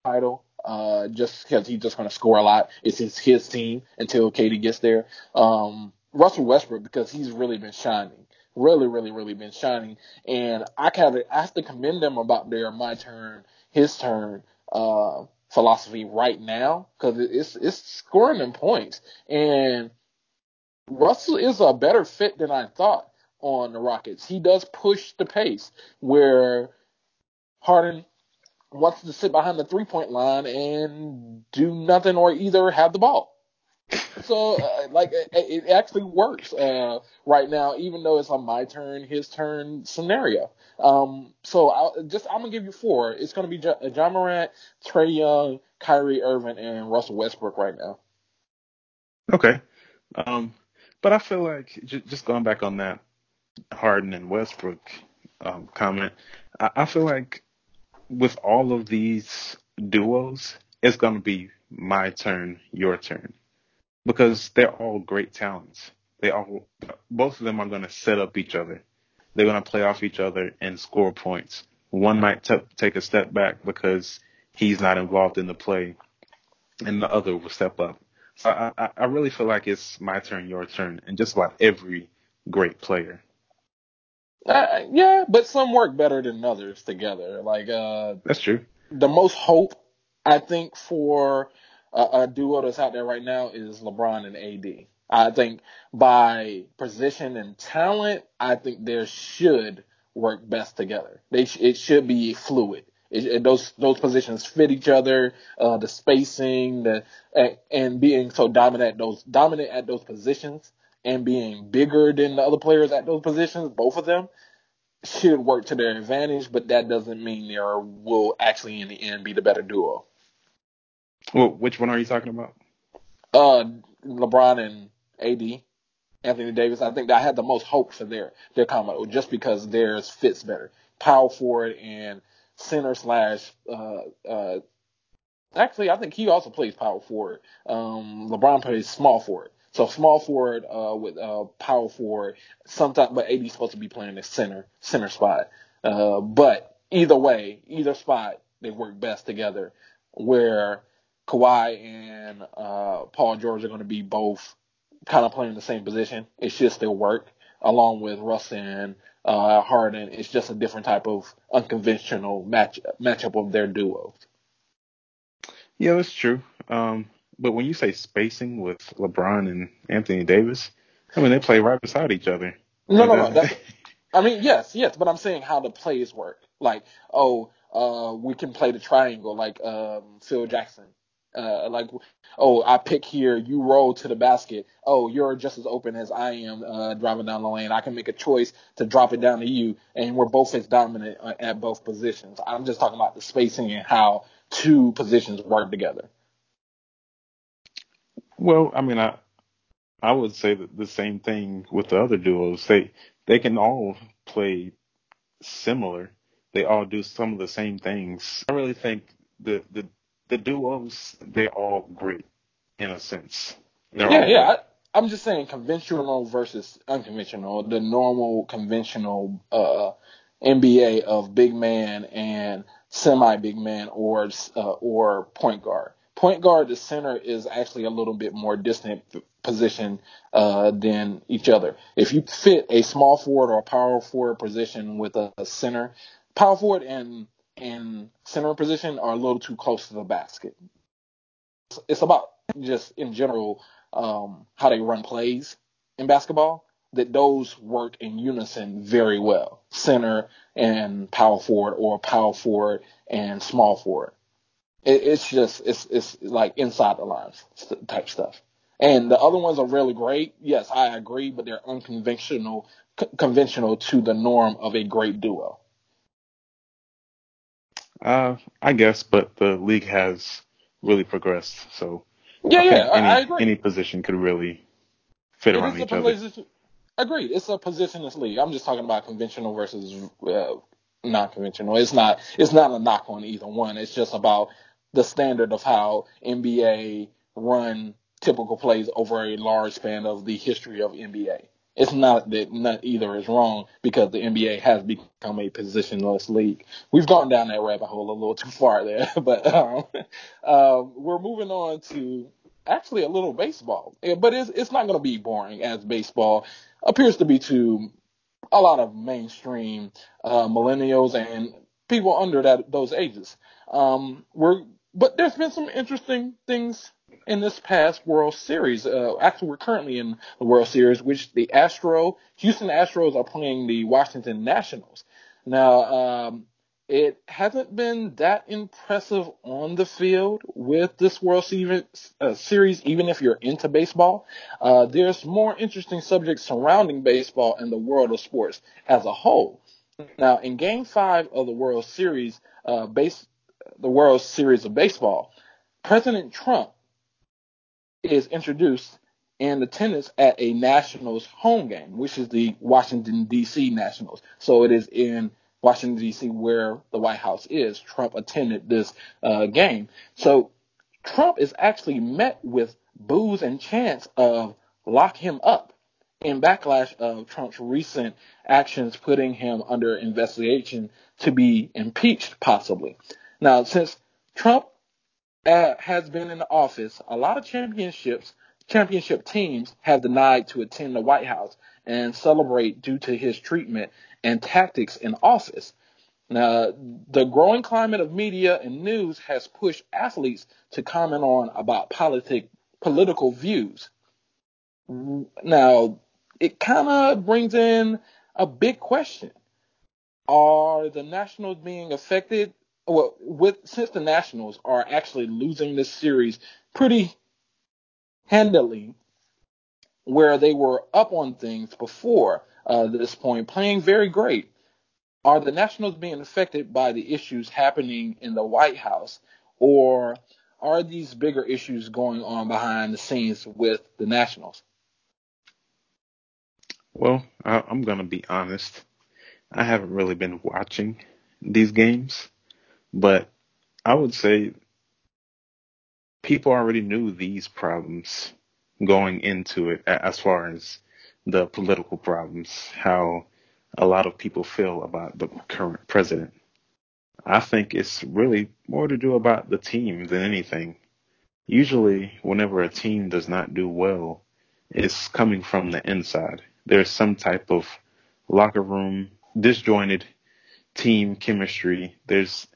title. Uh, just because he's just going to score a lot. It's his, his team until KD gets there. Um, Russell Westbrook because he's really been shining really, really, really been shining. And I kind of I have to commend them about their my turn, his turn uh, philosophy right now because it's it's scoring them points. And Russell is a better fit than I thought on the Rockets. He does push the pace where Harden wants to sit behind the three point line and do nothing or either have the ball so uh, like it, it, actually works uh, right now, even though it's on my turn, his turn scenario. Um, so I'll just I'm gonna give you four. It's gonna be J- uh, Ja Morant, Trae Young, Kyrie Irving, and Russell Westbrook right now. Okay, um, but I feel like j- just going back on that Harden and Westbrook um, comment, I-, I feel like with all of these duos, it's to be my turn, your turn, because they're all great talents. They all, both of them are going to set up each other. They're going to play off each other and score points. One might t- take a step back because he's not involved in the play, and the other will step up. So I, I really feel like it's my turn, your turn, and just about every great player. Uh, yeah, but some work better than others together. Like uh, that's true. The most hope I think for a, a duo that's out there right now is LeBron and AD. I think by position and talent, I think they should work best together. They sh- it should be fluid. It, it, those those positions fit each other. Uh, the spacing, the and, and being so dominant at those dominant at those positions and being bigger than the other players at those positions, both of them should work to their advantage. But that doesn't mean they are, will actually in the end be the better duo. Well, which one are you talking about? Uh, LeBron and AD. Anthony Davis, I think I had the most hope for their their combo just because theirs fits better. Power forward and center slash uh, uh, actually I think he also plays power forward. Um, LeBron plays small forward. So small forward uh, with uh, power forward. Sometimes, but AD's supposed to be playing the center center spot. Uh, but either way, either spot they work best together. Where Kawhi and uh, Paul George are going to be both kind of playing the same position. It should still work. Along with Russ and uh, Harden, it's just a different type of unconventional match matchup of their duos. Yeah, that's true. Um, but when you say spacing with LeBron and Anthony Davis, I mean they play right beside each other. No, no, no. I mean, yes, yes, but I'm saying how the plays work. Like, oh, uh, we can play the triangle like um, Phil Jackson uh, like, oh, I pick here, you roll to the basket. Oh, you're just as open as I am uh, driving down the lane. I can make a choice to drop it down to you, and we're both as dominant uh, at both positions. I'm just talking about the spacing and how two positions work together. Well, I mean, I I would say that the same thing with the other duos. They they can all play similar. They all do some of the same things. I really think the the the duos, they're all great in a sense. They're yeah, yeah. I, am just saying conventional versus unconventional. The normal conventional uh, NBA of big man and semi big man or uh, or point guard. Point guard the center is actually a little bit more distant position uh, than each other. If you fit a small forward or a power forward position with a, a center, power forward and and center position are a little too close to the basket. It's, about just in general um, how they run plays in basketball. That those work in unison very well. Center and power forward, or power forward and small forward. It, it's just it's it's like inside the lines type stuff. And the other ones are really great. Yes, I agree, but they're unconventional, c- conventional to the norm of a great duo. Uh, I guess, but the league has really progressed, so yeah, I yeah, any, I, agree. Any position could really fit it around each other. Agreed. It's a positionless league. I'm just talking about conventional versus uh, non-conventional. It's not. It's not a knock on either one. It's just about the standard of how NBA run typical plays over a large span of the history of NBA. It's not that not either is wrong because the NBA has become a positionless league. We've gone down that rabbit hole a little too far there, but um, uh, we're moving on to actually a little baseball. But it's it's not going to be boring as baseball appears to be to a lot of mainstream uh, millennials and people under that those ages. Um, we're but there's been some interesting things in this past World Series. Uh, actually, we're currently in the World Series, which the Astro, Houston Astros are playing the Washington Nationals. Now, um, it hasn't been that impressive on the field with this World uh, Series, even if you're into baseball. Uh, there's more interesting subjects surrounding baseball and the world of sports as a whole. Now, in Game Five of the World Series, uh, base, the World Series of baseball, President Trump is introduced in attendance at a Nationals home game, which is the Washington D.C. Nationals. So it is in Washington D.C., where the White House is. Trump attended this uh, game, so Trump is actually met with boos and chants of lock him up in backlash of Trump's recent actions putting him under investigation to be impeached possibly. Now, since Trump uh, has been in the office, a lot of championships, championship teams have denied to attend the White House and celebrate due to his treatment and tactics in office. Now, the growing climate of media and news has pushed athletes to comment on about politic, political views. Now, it kind of brings in a big question. Are the Nationals being affected well, with since the Nationals are actually losing this series pretty handily, where they were up on things before uh, this point, playing very great. Are the Nationals being affected by the issues happening in the White House, or are these bigger issues going on behind the scenes with the Nationals? Well, I, I'm going to be honest. I haven't really been watching these games. But I would say people already knew these problems going into it as far as the political problems, how a lot of people feel about the current president. I think it's really more to do about the team than anything. Usually, whenever a team does not do well, it's coming from the inside. There's some type of locker room, disjointed team chemistry. There's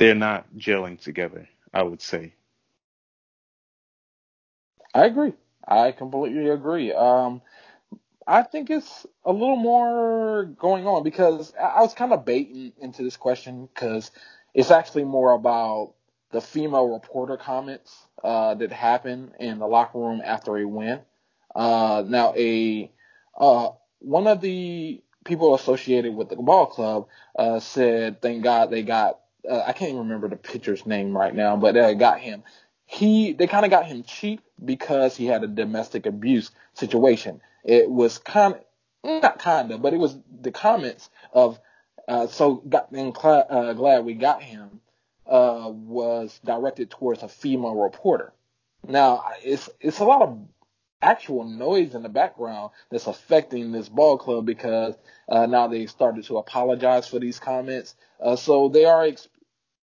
they're not gelling together, I would say. I agree. I completely agree. Um, I think it's a little more going on because I was kind of baiting into this question because it's actually more about the female reporter comments uh, that happened in the locker room after a win. Uh, now, a uh, one of the people associated with the ball club uh, said, "Thank God they got uh, I can't even remember the pitcher's name right now, but they got him. He they kind of got him cheap because he had a domestic abuse situation. It was kind not kind of, but it was the comments of uh, so got and cl- uh, glad we got him uh, was directed towards a female reporter. Now it's it's a lot of actual noise in the background that's affecting this ball club because uh, now they started to apologize for these comments. Uh, so they are ex-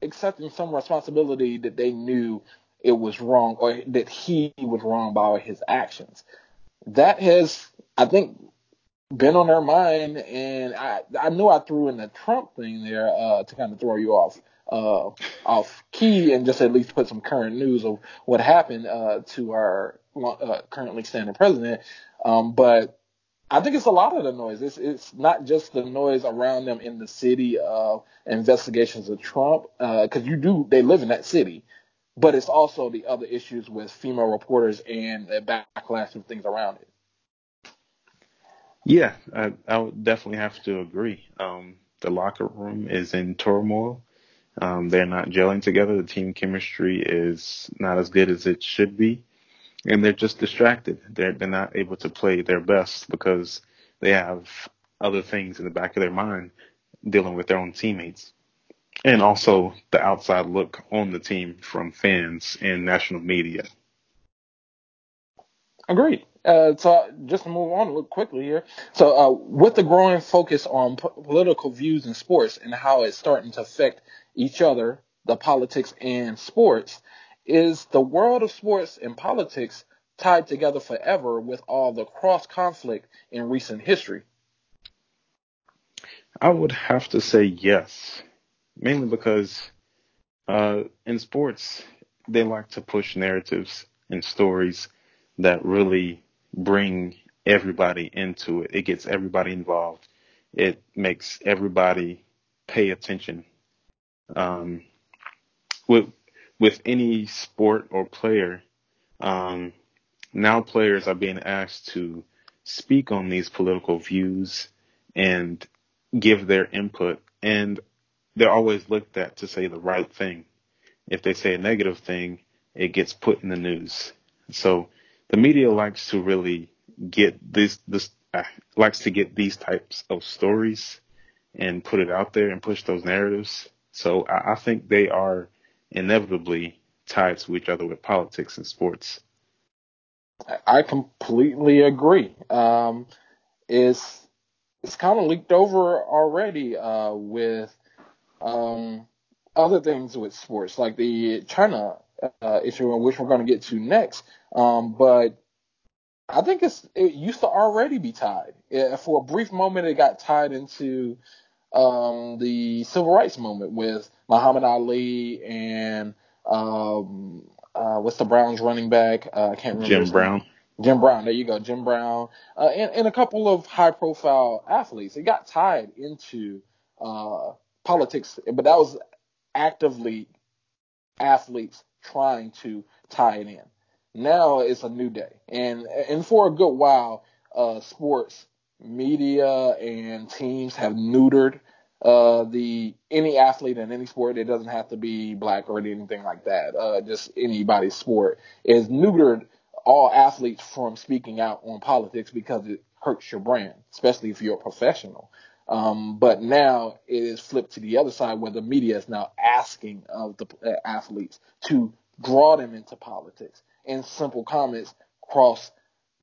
accepting some responsibility that they knew it was wrong or that he was wrong by his actions. That has, I think, been on their mind, and I I know I threw in the Trump thing there uh, to kind of throw you off uh, off key and just at least put some current news of what happened uh, to our uh, currently standing president. Um, but I think it's a lot of the noise. It's it's not just the noise around them in the city of investigations of Trump, because uh, you do they live in that city, but it's also the other issues with female reporters and the backlash of things around it. Yeah, I, I would definitely have to agree. Um, the locker room is in turmoil. Um, they're not gelling together. The team chemistry is not as good as it should be and they're just distracted. They're they're not able to play their best because they have other things in the back of their mind dealing with their own teammates. And also the outside look on the team from fans and national media. Agreed. Uh, so just to move on real quickly here. So uh, with the growing focus on p- political views in sports and how it's starting to affect each other, the politics and sports, is the world of sports and politics tied together forever with all the cross conflict in recent history? I would have to say yes, mainly because uh, in sports, they like to push narratives and stories that really bring everybody into it. It gets everybody involved. It makes everybody pay attention. Um, with with any sport or player, um, now players are being asked to speak on these political views and give their input, and they're always looked at to say the right thing. If they say a negative thing, it gets put in the news. So the media likes to really get this this uh, likes to get these types of stories and put it out there and push those narratives. So I, I think they are inevitably tied to each other with politics and sports. I completely agree. Um, it's it's kind of leaked over already uh, with um, other things with sports, like the China uh, issue, which we're going to get to next. Um, but I think it's it used to already be tied. For a brief moment, it got tied into um, the civil rights movement with Muhammad Ali and um, uh, what's the Browns running back? Uh, I can't remember. Jim Brown. Jim Brown, there you go, Jim Brown, uh, and, and, a couple of high-profile athletes. It got tied into uh, politics, but that was actively athletes trying to tie it in. Now it's a new day, and and for a good while, uh, sports media and teams have neutered uh, the any athlete in any sport. It doesn't have to be black or anything like that. Uh, just anybody's sport is neutered all athletes from speaking out on politics because it hurts your brand, especially if you're a professional. Um, but now it is flipped to the other side where the media is now asking of the uh, athletes to draw them into politics. And simple comments cross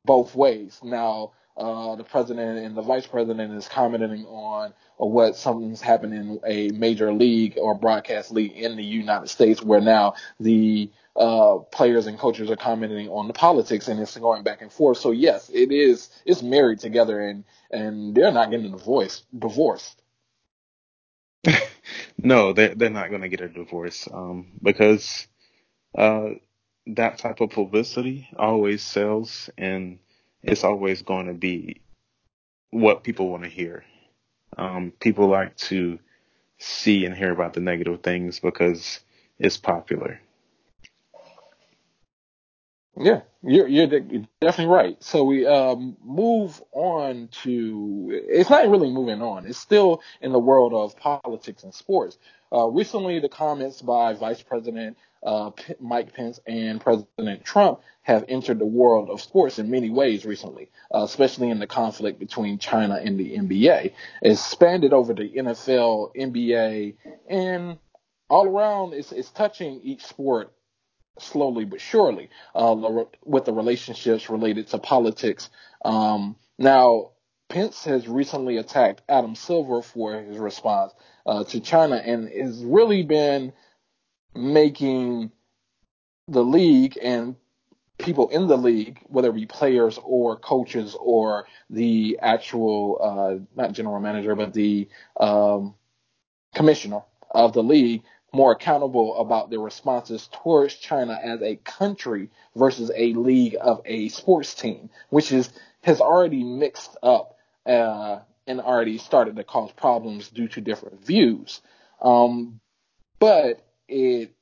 both ways. Now, uh, the president and the vice president is commenting on what something's happened in a major league or broadcast league in the United States, where now the uh, players and coaches are commenting on the politics and it's going back and forth. So yes, it is it's married together and and they're not getting a divorce divorced. no, they're they're not going to get a divorce um, because uh, that type of publicity always sells and it's always going to be what people want to hear. Um, people like to see and hear about the negative things because it's popular. Yeah, you're, you're definitely right. So we um, move on to it's not really moving on. It's still in the world of politics and sports. Uh, recently, the comments by Vice President uh, Mike Pence and President Trump have entered the world of sports in many ways recently, uh, especially in the conflict between China and the NBA. It's expanded over the NFL, NBA, and all around it's, it's touching each sport slowly but surely uh, with the relationships related to politics. Um, now, Pence has recently attacked Adam Silver for his response uh, to China and has really been making the league and people in the league, whether it be players or coaches or the actual, uh, not general manager, but the um, commissioner of the league, more accountable about their responses towards China as a country versus a league of a sports team, which is has already mixed up uh, and already started to cause problems due to different views. Um, but it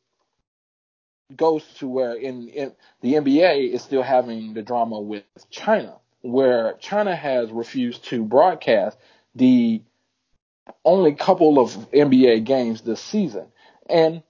goes to where in, in the NBA is still having the drama with China, where China has refused to broadcast the only couple of NBA games this season. And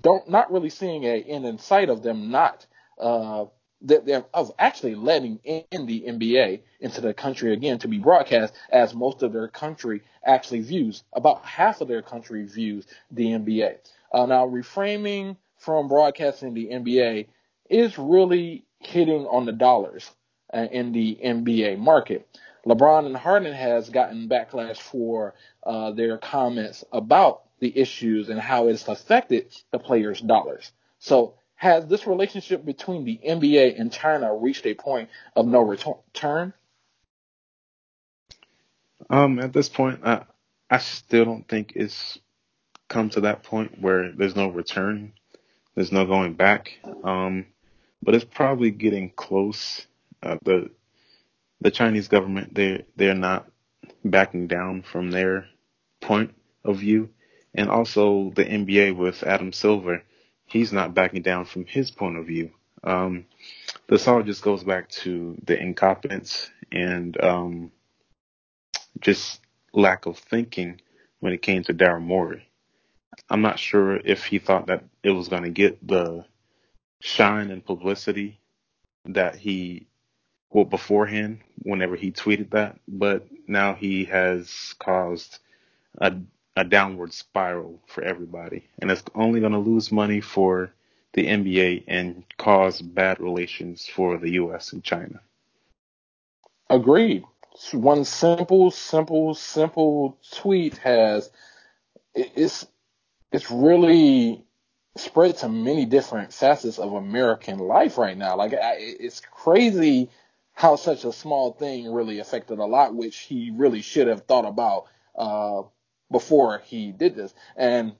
don't not really seeing a end in sight of them not uh, they're of actually letting in the NBA into the country again to be broadcast, as most of their country actually views. About half of their country views the NBA. Uh, now, reframing from broadcasting the NBA is really hitting on the dollars uh, in the NBA market. LeBron and Harden has gotten backlash for uh, their comments about the issues and how it's affected the players' dollars. So has this relationship between the NBA and China reached a point of no return? Um, at this point, I I still don't think it's come to that point where there's no return, there's no going back. Um, but it's probably getting close. Uh, the the Chinese government they they're not backing down from their point of view and also the NBA with Adam Silver, he's not backing down from his point of view. Um, this all just goes back to the incompetence and um, just lack of thinking when it came to Daryl Morey. I'm not sure if he thought that it was going to get the shine and publicity that he well beforehand whenever he tweeted that, but now he has caused a a downward spiral for everybody, and it's only going to lose money for the NBA and cause bad relations for the U.S. and China. Agreed. One simple, simple, simple tweet has it's it's really spread to many different facets of American life right now. Like it's crazy how such a small thing really affected a lot, which he really should have thought about uh, before he did this. And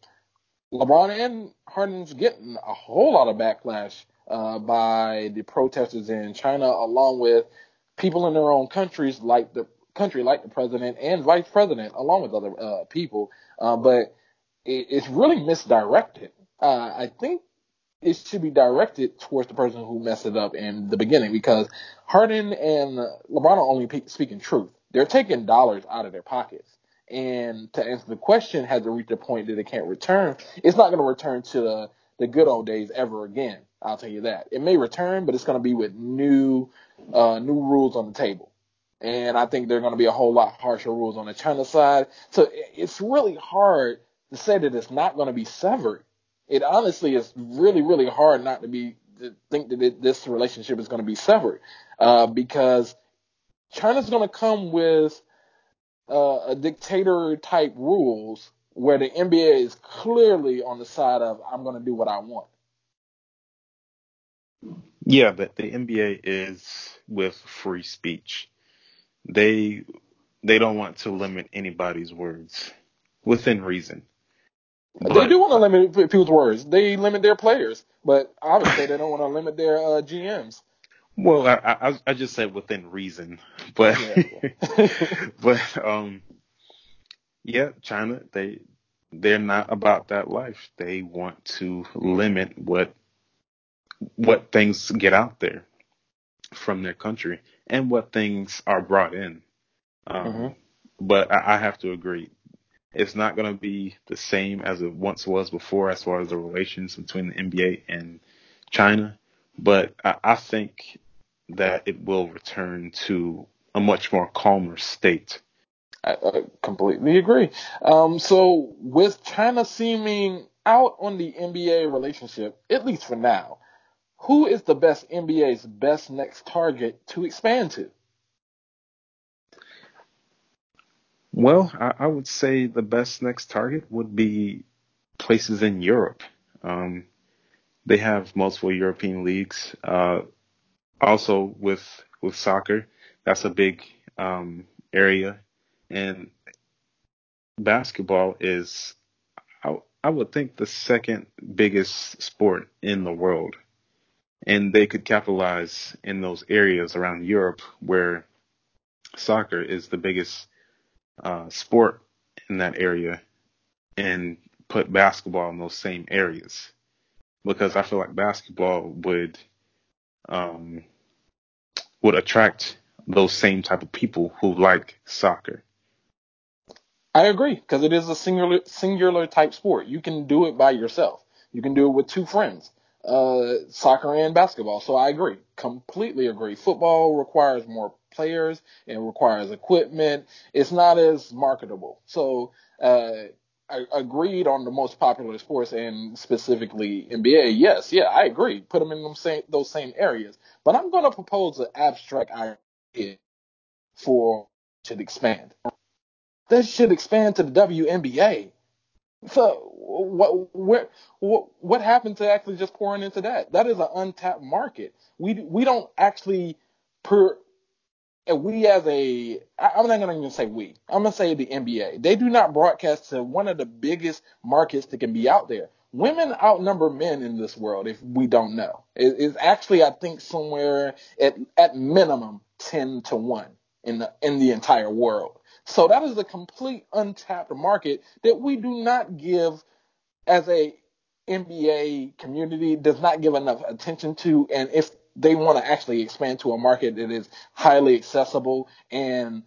LeBron and Harden's getting a whole lot of backlash uh, by the protesters in China, along with people in their own countries, like the country, like the president and vice president, along with other uh, people. Uh, but it, it's really misdirected. Uh, I think it should be directed towards the person who messed it up in the beginning because Harden and LeBron are only speaking truth. They're taking dollars out of their pockets. And to answer the question, has it reached a point that it can't return? It's not going to return to the, the good old days ever again. I'll tell you that. It may return, but it's going to be with new, uh, new rules on the table. And I think there are going to be a whole lot harsher rules on the China side. So it's really hard to say that it's not going to be severed it honestly is really, really hard not to be to think that it, this relationship is going to be severed uh, because China's going to come with uh, a dictator type rules where the NBA is clearly on the side of I'm going to do what I want. Yeah, but the NBA is with free speech. They they don't want to limit anybody's words within reason. But, they do want to limit people's words. They limit their players, but obviously they don't want to limit their uh, GMs. Well, I, I, I just said within reason, but yeah. but um, yeah, China they they're not about that life. They want to limit what what things get out there from their country and what things are brought in. Um, mm-hmm. But I, I have to agree, it's not going to be the same as it once was before as far as the relations between the NBA and China. But I, I think that it will return to a much more calmer state. I, I completely agree. Um, so with China seeming out on the NBA relationship, at least for now, who is the best NBA's best next target to expand to? Well, I, I, would say the best next target would be places in Europe. Um, they have multiple European leagues. Uh, also with with soccer, that's a big um, area, and basketball is, I, I would think, the second biggest sport in the world, and they could capitalize in those areas around Europe where soccer is the biggest uh, sport in that area and put basketball in those same areas because I feel like basketball would um, would attract those same type of people who like soccer. I agree because it is a singular singular type sport. You can do it by yourself. You can do it with two friends. Uh, soccer and basketball. So I agree, completely agree. Football requires more players. It requires equipment. It's not as marketable. So, uh, I agreed on the most popular sports and specifically NBA. Yes, yeah, I agree. Put them in them same, those same areas. But I'm going to propose an abstract idea for should expand. That should expand to the WNBA. So what what what happened to actually just pouring into that? That is an untapped market. We we don't actually per we as a, I'm not to even say we, I'm to say the NBA. They do not broadcast to one of the biggest markets that can be out there. Women outnumber men in this world if we don't know. it's actually, I think, somewhere at, at minimum 10 to 1 in the, in the entire world. So that is a complete untapped market that we do not give as a NBA community does not give enough attention to. And if they want to actually expand to a market that is highly accessible and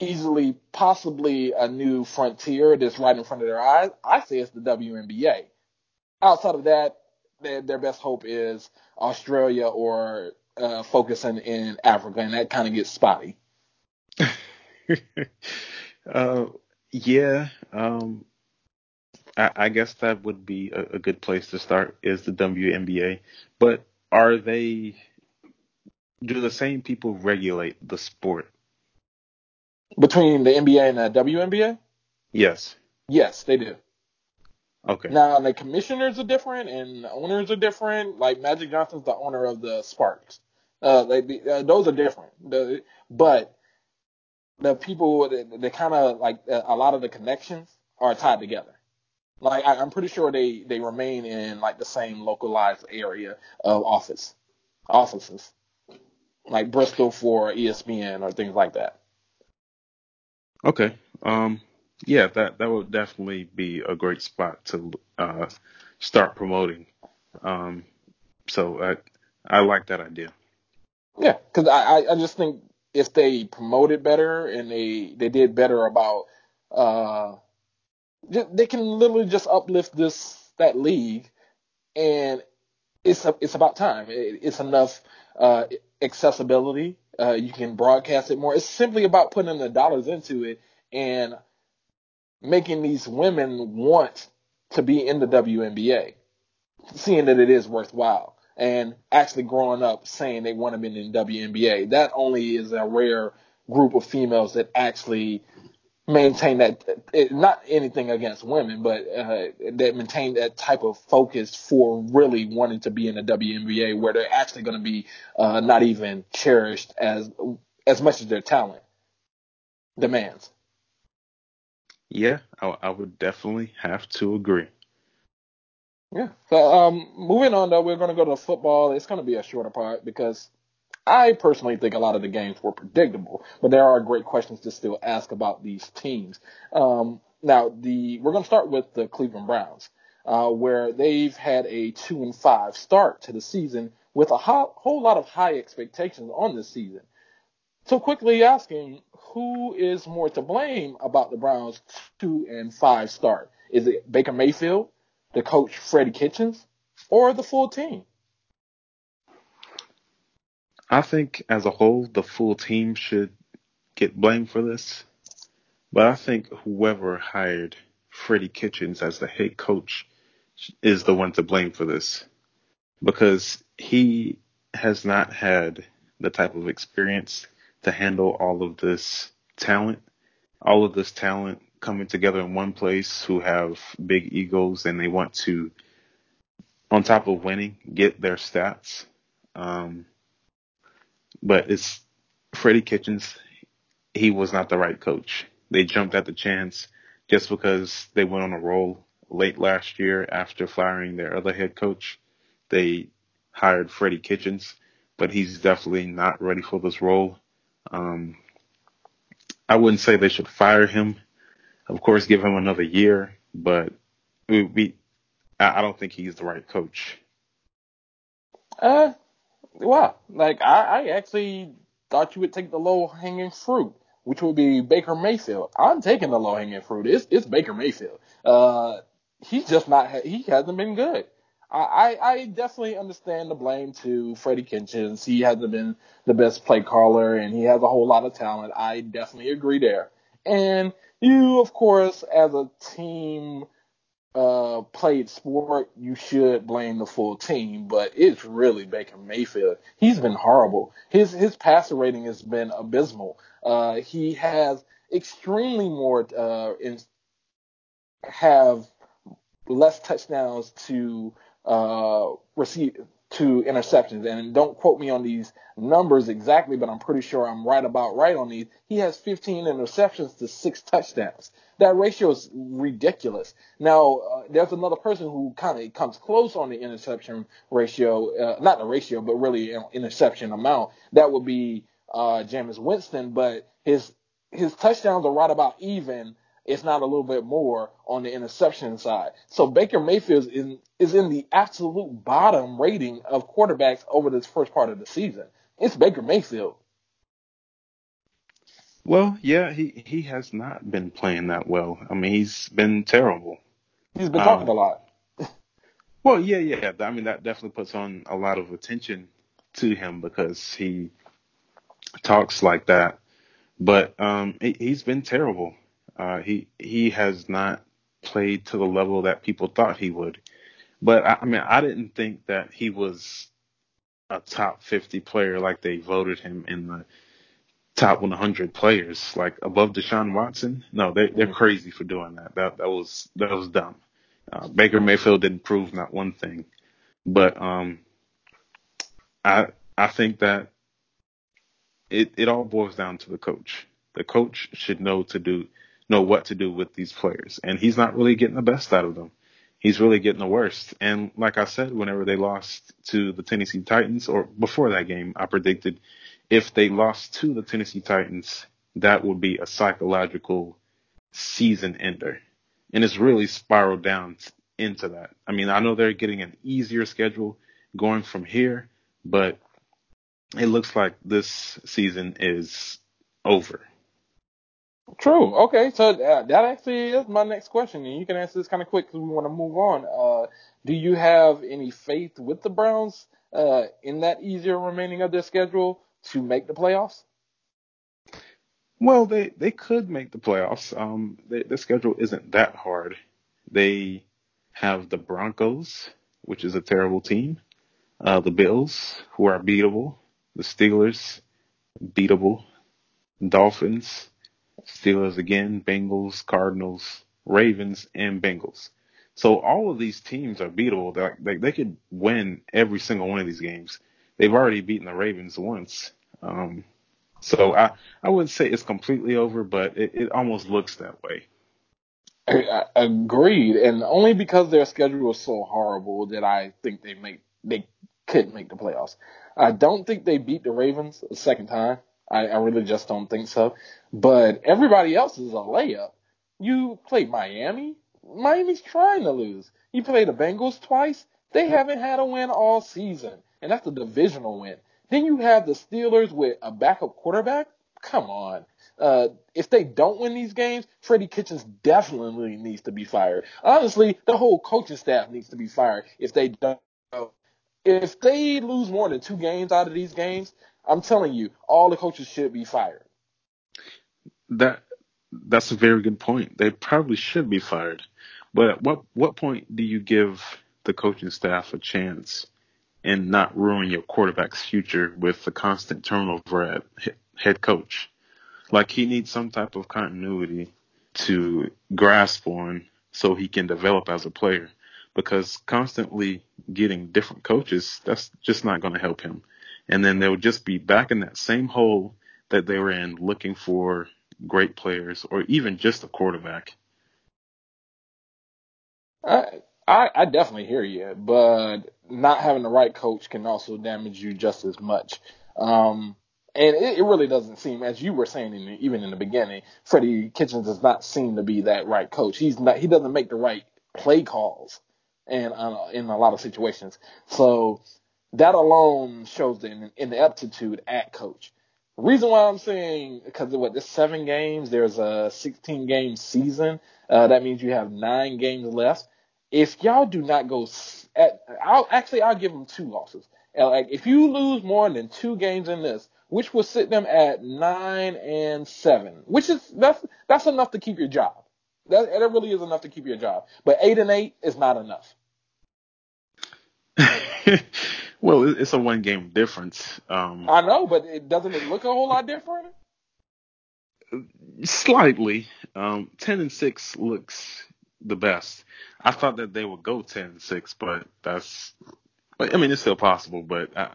easily, possibly a new frontier that's right in front of their eyes, I say it's the WNBA. Outside of that, their, best hope is Australia or uh, focusing in Africa, and that kind of gets spotty. uh, Yeah, um, I, I guess that would be a, a good place to start is the WNBA. But are they? Do the same people regulate the sport? Between the NBA and the WNBA? Yes. Yes, they do. Okay. Now the commissioners are different and the owners are different. Like Magic Johnson's the owner of the Sparks. Uh, they, uh, those are different. The, but the people, they kind of like a lot of the connections are tied together. Like I, I'm pretty sure they they remain in like the same localized area of office offices, like Bristol for ESPN or things like that. Okay. Um. Yeah, that that would definitely be a great spot to uh, start promoting. Um. So I I like that idea. Yeah, because I I just think if they promoted better and they they did better about uh they can literally just uplift this that league and it's a, it's about time. It's enough uh accessibility. Uh you can broadcast it more. It's simply about putting the dollars into it and making these women want to be in the WNBA seeing that it is worthwhile and actually growing up saying they want to be in the WNBA. That only is a rare group of females that actually maintain that, not anything against women, but uh, that maintain that type of focus for really wanting to be in the WNBA where they're actually going to be uh, not even cherished as as much as their talent demands. Yeah, I, I would definitely have to agree. Yeah. So um, moving on though, we're going to go to football. It's going to be a shorter part because I personally think a lot of the games were predictable, but there are great questions to still ask about these teams. Um, now, the we're going to start with the Cleveland Browns, uh, where they've had a two and five start to the season with a ho- whole lot of high expectations on this season. So quickly asking, who is more to blame about the Browns two and five start? Is it Baker Mayfield, the coach Freddie Kitchens, or the full team? I think as a whole, the full team should get blamed for this. But I think whoever hired Freddie Kitchens as the head coach is the one to blame for this because he has not had the type of experience to handle all of this talent, all of this talent coming together in one place who have big egos and they want to, on top of winning, get their stats. Um, but it's Freddie Kitchens. He was not the right coach. They jumped at the chance just because they went on a roll late last year after firing their other head coach. They hired Freddie Kitchens, but he's definitely not ready for this role. Um, I wouldn't say they should fire him. Of course, give him another year, but we, we I don't think he's the right coach. Uh, Wow, like I, I actually thought you would take the low hanging fruit, which would be Baker Mayfield. I'm taking the low hanging fruit. It's it's Baker Mayfield. Uh, he's just not. He hasn't been good. I, I, definitely understand the blame to Freddie Kitchens. He hasn't been the best play caller, and he has a whole lot of talent. I definitely agree there. And you, of course, as a team uh, played sport, you should blame the full team, but it's really Baker Mayfield. He's been horrible. His his passer rating has been abysmal. Uh, he has extremely more uh, in, have less touchdowns to uh, receive to interceptions. And don't quote me on these numbers exactly, but I'm pretty sure I'm right about right on these. He has 15 interceptions to six touchdowns. That ratio is ridiculous. Now, uh, there's another person who kind of comes close on the interception ratio, uh, not the ratio, but really interception amount. That would be uh, Jameis Winston, but his his touchdowns are right about even if not a little bit more on the interception side. So Baker Mayfield is in, is in the absolute bottom rating of quarterbacks over this first part of the season. It's Baker Mayfield. Well, yeah, he he has not been playing that well. I mean, he's been terrible. He's been talking um, a lot. well, yeah, yeah. I mean, that definitely puts on a lot of attention to him because he talks like that. But um, he, he's been terrible. Uh, he he has not played to the level that people thought he would. But I, I mean, I didn't think that he was a top 50 player like they voted him in the top 100 players, like above Deshaun Watson. No, they they're mm-hmm. crazy for doing that. That that was that was dumb. Uh, Baker Mayfield didn't prove not one thing, but um, I I think that it it all boils down to the coach. The coach should know to do know what to do with these players, and he's not really getting the best out of them. He's really getting the worst. And like I said, whenever they lost to the Tennessee Titans, or before that game, I predicted if they lost to the Tennessee Titans, that would be a psychological season ender. And it's really spiraled down into that. I mean, I know they're getting an easier schedule going from here, but it looks like this season is over. True. Okay, so uh, that actually is my next question, and you can answer this kind of quick because we want to move on. Uh, do you have any faith with the Browns uh, in that easier remaining of their schedule to make the playoffs? Well, they they could make the playoffs. Um, they, the schedule isn't that hard. They have the Broncos, which is a terrible team. Uh, the Bills, who are beatable. The Steelers, beatable. Dolphins, Steelers again, Bengals, Cardinals, Ravens, and Bengals. So all of these teams are beatable. They, they, could win every single one of these games. They've already beaten the Ravens once. Um, so I, I wouldn't say it's completely over, but it, it almost looks that way. Agreed, and only because their schedule was so horrible that I think they make they could make the playoffs. I don't think they beat the Ravens a second time. I, I really just don't think so. But everybody else is a layup. You play Miami. Miami's trying to lose. You play the Bengals twice. They haven't had a win all season, and that's a divisional win. Then you have the Steelers with a backup quarterback. Come on. Uh, if they don't win these games, Freddie Kitchens definitely needs to be fired. Honestly, the whole coaching staff needs to be fired if they don't. If they lose more than two games out of these games, I'm telling you, all the coaches should be fired. That that's a very good point. They probably should be fired. But at what what point do you give the coaching staff a chance and not ruin your quarterback's future with the constant turnover at head coach? Like he needs some type of continuity to grasp on so he can develop as a player because constantly getting different coaches, that's just not going to help him and then they'll just be back in that same hole that they were in looking for great players or even just a quarterback. I, I, I definitely hear you, but not having the right coach can also damage you just as much. Um, and it, it, really doesn't seem, as you were saying, in the, even in the beginning, Freddie Kitchens does not seem to be that right coach. He's not. He doesn't make the right play calls, and uh, in a lot of situations. So that alone shows the ineptitude at coach. The reason why I'm saying because what this seven games, there's a 16 game season. Uh, that means you have nine games left. If y'all do not go, at, I'll actually I'll give them two losses. Like if you lose more than two games in this, which will sit them at nine and seven, which is that's that's enough to keep your job. That that really is enough to keep your job. But eight and eight is not enough. Well, it's a one game difference. Um, I know, but it doesn't it look a whole lot different? Slightly. Um, ten and six looks the best. I thought that they would go ten and six, but that's. But I mean, it's still possible, but uh,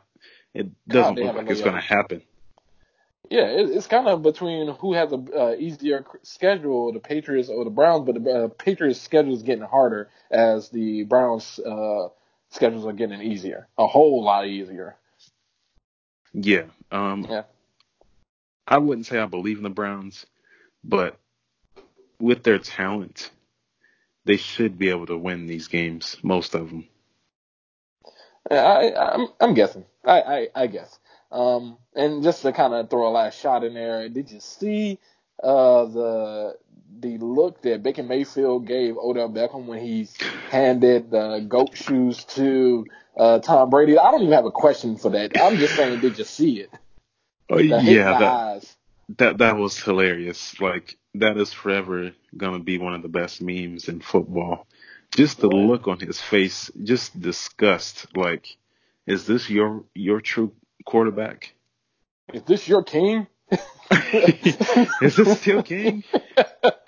it doesn't God, look like it's going to happen. Yeah, it's kind of between who has a uh, easier schedule, the Patriots or the Browns. But the uh, Patriots' schedule is getting harder as the Browns' uh, schedules are getting easier, a whole lot easier. Yeah. Um, yeah. I wouldn't say I believe in the Browns, but with their talent, they should be able to win these games, most of them. I, I'm, I'm guessing. I, I, I guess. Um, and just to kind of throw a last shot in there, did you see uh, the the look that Baker Mayfield gave Odell Beckham when he handed the goat shoes to uh, Tom Brady. I don't even have a question for that. I'm just saying, did you see it? Oh yeah, that, that that was hilarious. Like that is forever gonna be one of the best memes in football. Just the look on his face, just disgust. Like, is this your your true quarterback? Is this your king? is this still king?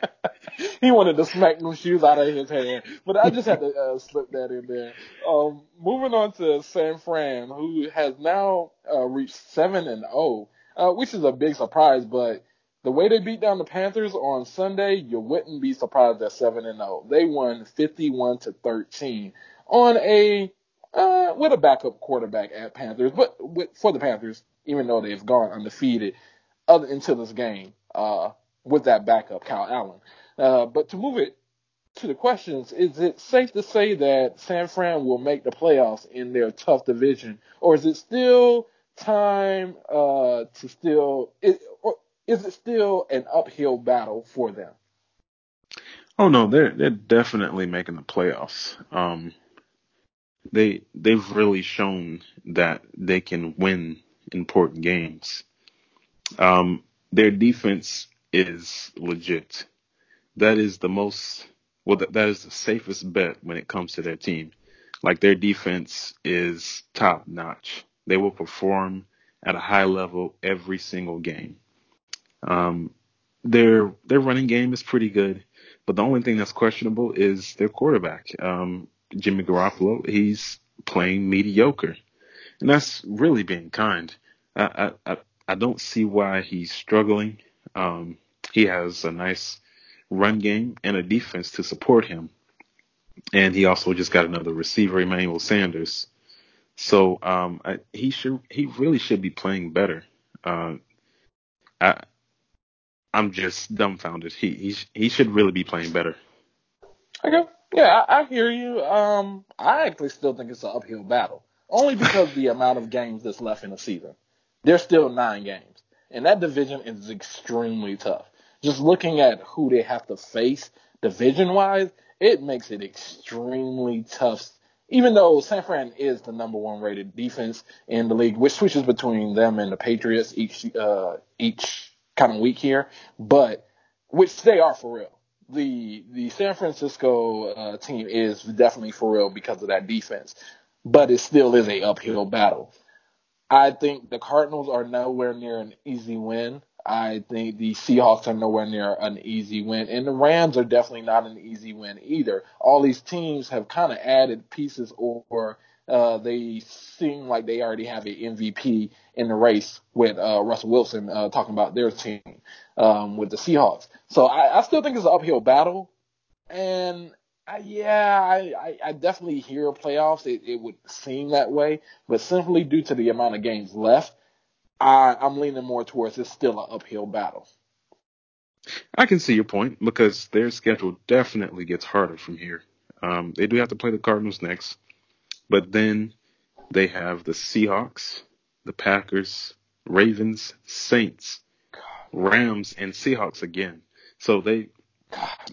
he wanted to smack them shoes out of his hand, but I just had to uh, slip that in there. Um, moving on to San Fran, who has now uh, reached seven and zero, uh, which is a big surprise. But the way they beat down the Panthers on Sunday, you wouldn't be surprised at seven and zero. Oh. They won fifty-one to thirteen on a uh, with a backup quarterback at Panthers, but with, for the Panthers, even though they've gone undefeated other into this game uh, with that backup, Kyle Allen. Uh, but to move it to the questions, is it safe to say that San Fran will make the playoffs in their tough division, or is it still time uh, to still? Is, or is it still an uphill battle for them? Oh no, they're they're definitely making the playoffs. Um, they they've really shown that they can win important games. Um, their defense is legit. That is the most well. That, that is the safest bet when it comes to their team. Like their defense is top notch. They will perform at a high level every single game. Um, their their running game is pretty good, but the only thing that's questionable is their quarterback. Um, Jimmy Garoppolo, he's playing mediocre, and that's really being kind. I I I don't see why he's struggling. Um, he has a nice run game and a defense to support him, and he also just got another receiver, Emmanuel Sanders. So um, I, he should he really should be playing better. Uh, I I'm just dumbfounded. He he he should really be playing better. Okay. Yeah, I, I hear you. Um, I actually still think it's an uphill battle, only because the amount of games that's left in the season. There's still nine games, and that division is extremely tough. Just looking at who they have to face division wise, it makes it extremely tough. Even though San Fran is the number one rated defense in the league, which switches between them and the Patriots each uh, each kind of week here, but which they are for real the the San Francisco uh, team is definitely for real because of that defense, but it still is a uphill battle. I think the Cardinals are nowhere near an easy win. I think the Seahawks are nowhere near an easy win, and the Rams are definitely not an easy win either. All these teams have kind of added pieces, or uh, they seem like they already have an MVP in the race with uh, Russell Wilson uh, talking about their team um, with the Seahawks. So I, I still think it's an uphill battle, and I, yeah, I, I, I definitely hear playoffs. It, it would seem that way, but simply due to the amount of games left, I, I'm leaning more towards it's still an uphill battle. I can see your point because their schedule definitely gets harder from here. Um, they do have to play the Cardinals next, but then they have the Seahawks, the Packers, Ravens, Saints, Rams, and Seahawks again. So they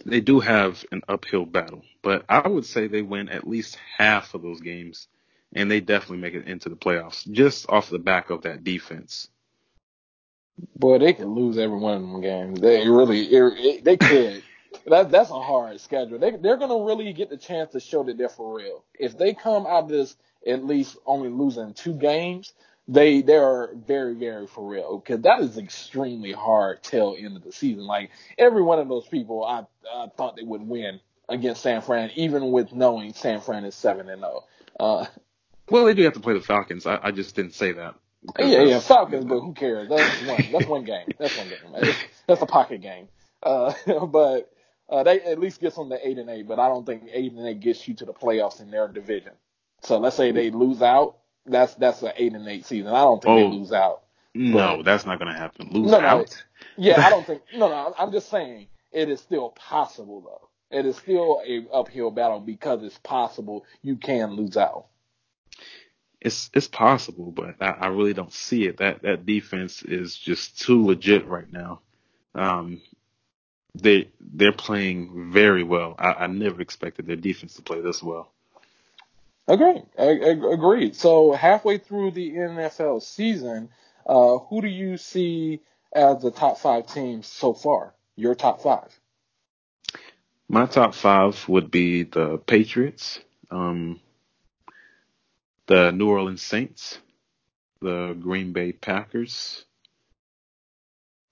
they do have an uphill battle, but I would say they win at least half of those games, and they definitely make it into the playoffs just off the back of that defense. Boy, they could lose every one of them games. They really, it, they could. that that's a hard schedule. They they're gonna really get the chance to show that they're for real. If they come out of this at least only losing two games, they they are very very for real because that is extremely hard till end of the season. Like every one of those people, I I thought they would win against San Fran, even with knowing San Fran is seven and zero. Uh, well, they do have to play the Falcons. I, I just didn't say that. Yeah, yeah, Falcons, but who cares? That's one. That's one game. That's one game. That's, that's a pocket game. Uh, but uh, they at least gets them to eight and eight. But I don't think eight and eight gets you to the playoffs in their division. So let's say they lose out that's that's an eight and eight season. I don't think oh, they lose out. No, but, that's not going to happen. Lose no, no, out? Yeah, I don't think. No, no. I'm just saying it is still possible though. It is still a uphill battle because it's possible you can lose out. It's it's possible, but I, I really don't see it. That that defense is just too legit right now. Um, they they're playing very well. I, I never expected their defense to play this well. Agreed. Agreed. So halfway through the NFL season, uh, who do you see as the top five teams so far? your top five. My top five would be the Patriots, um, the New Orleans Saints, the Green Bay Packers.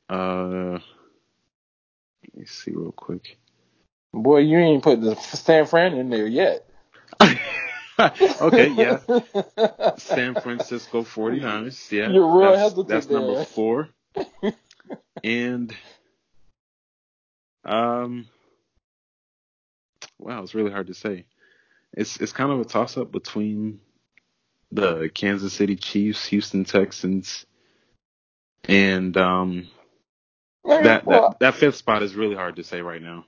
Uh, let me see real quick. Boy, you ain't put the San Fran in there yet. okay, yeah. San Francisco 49ers. Yeah. You're real that's, hesitant That's there. number four. and, um, wow, it's really hard to say. It's, it's kind of a toss up between the Kansas City Chiefs, Houston Texans, and, um, that, that, that fifth spot is really hard to say right now.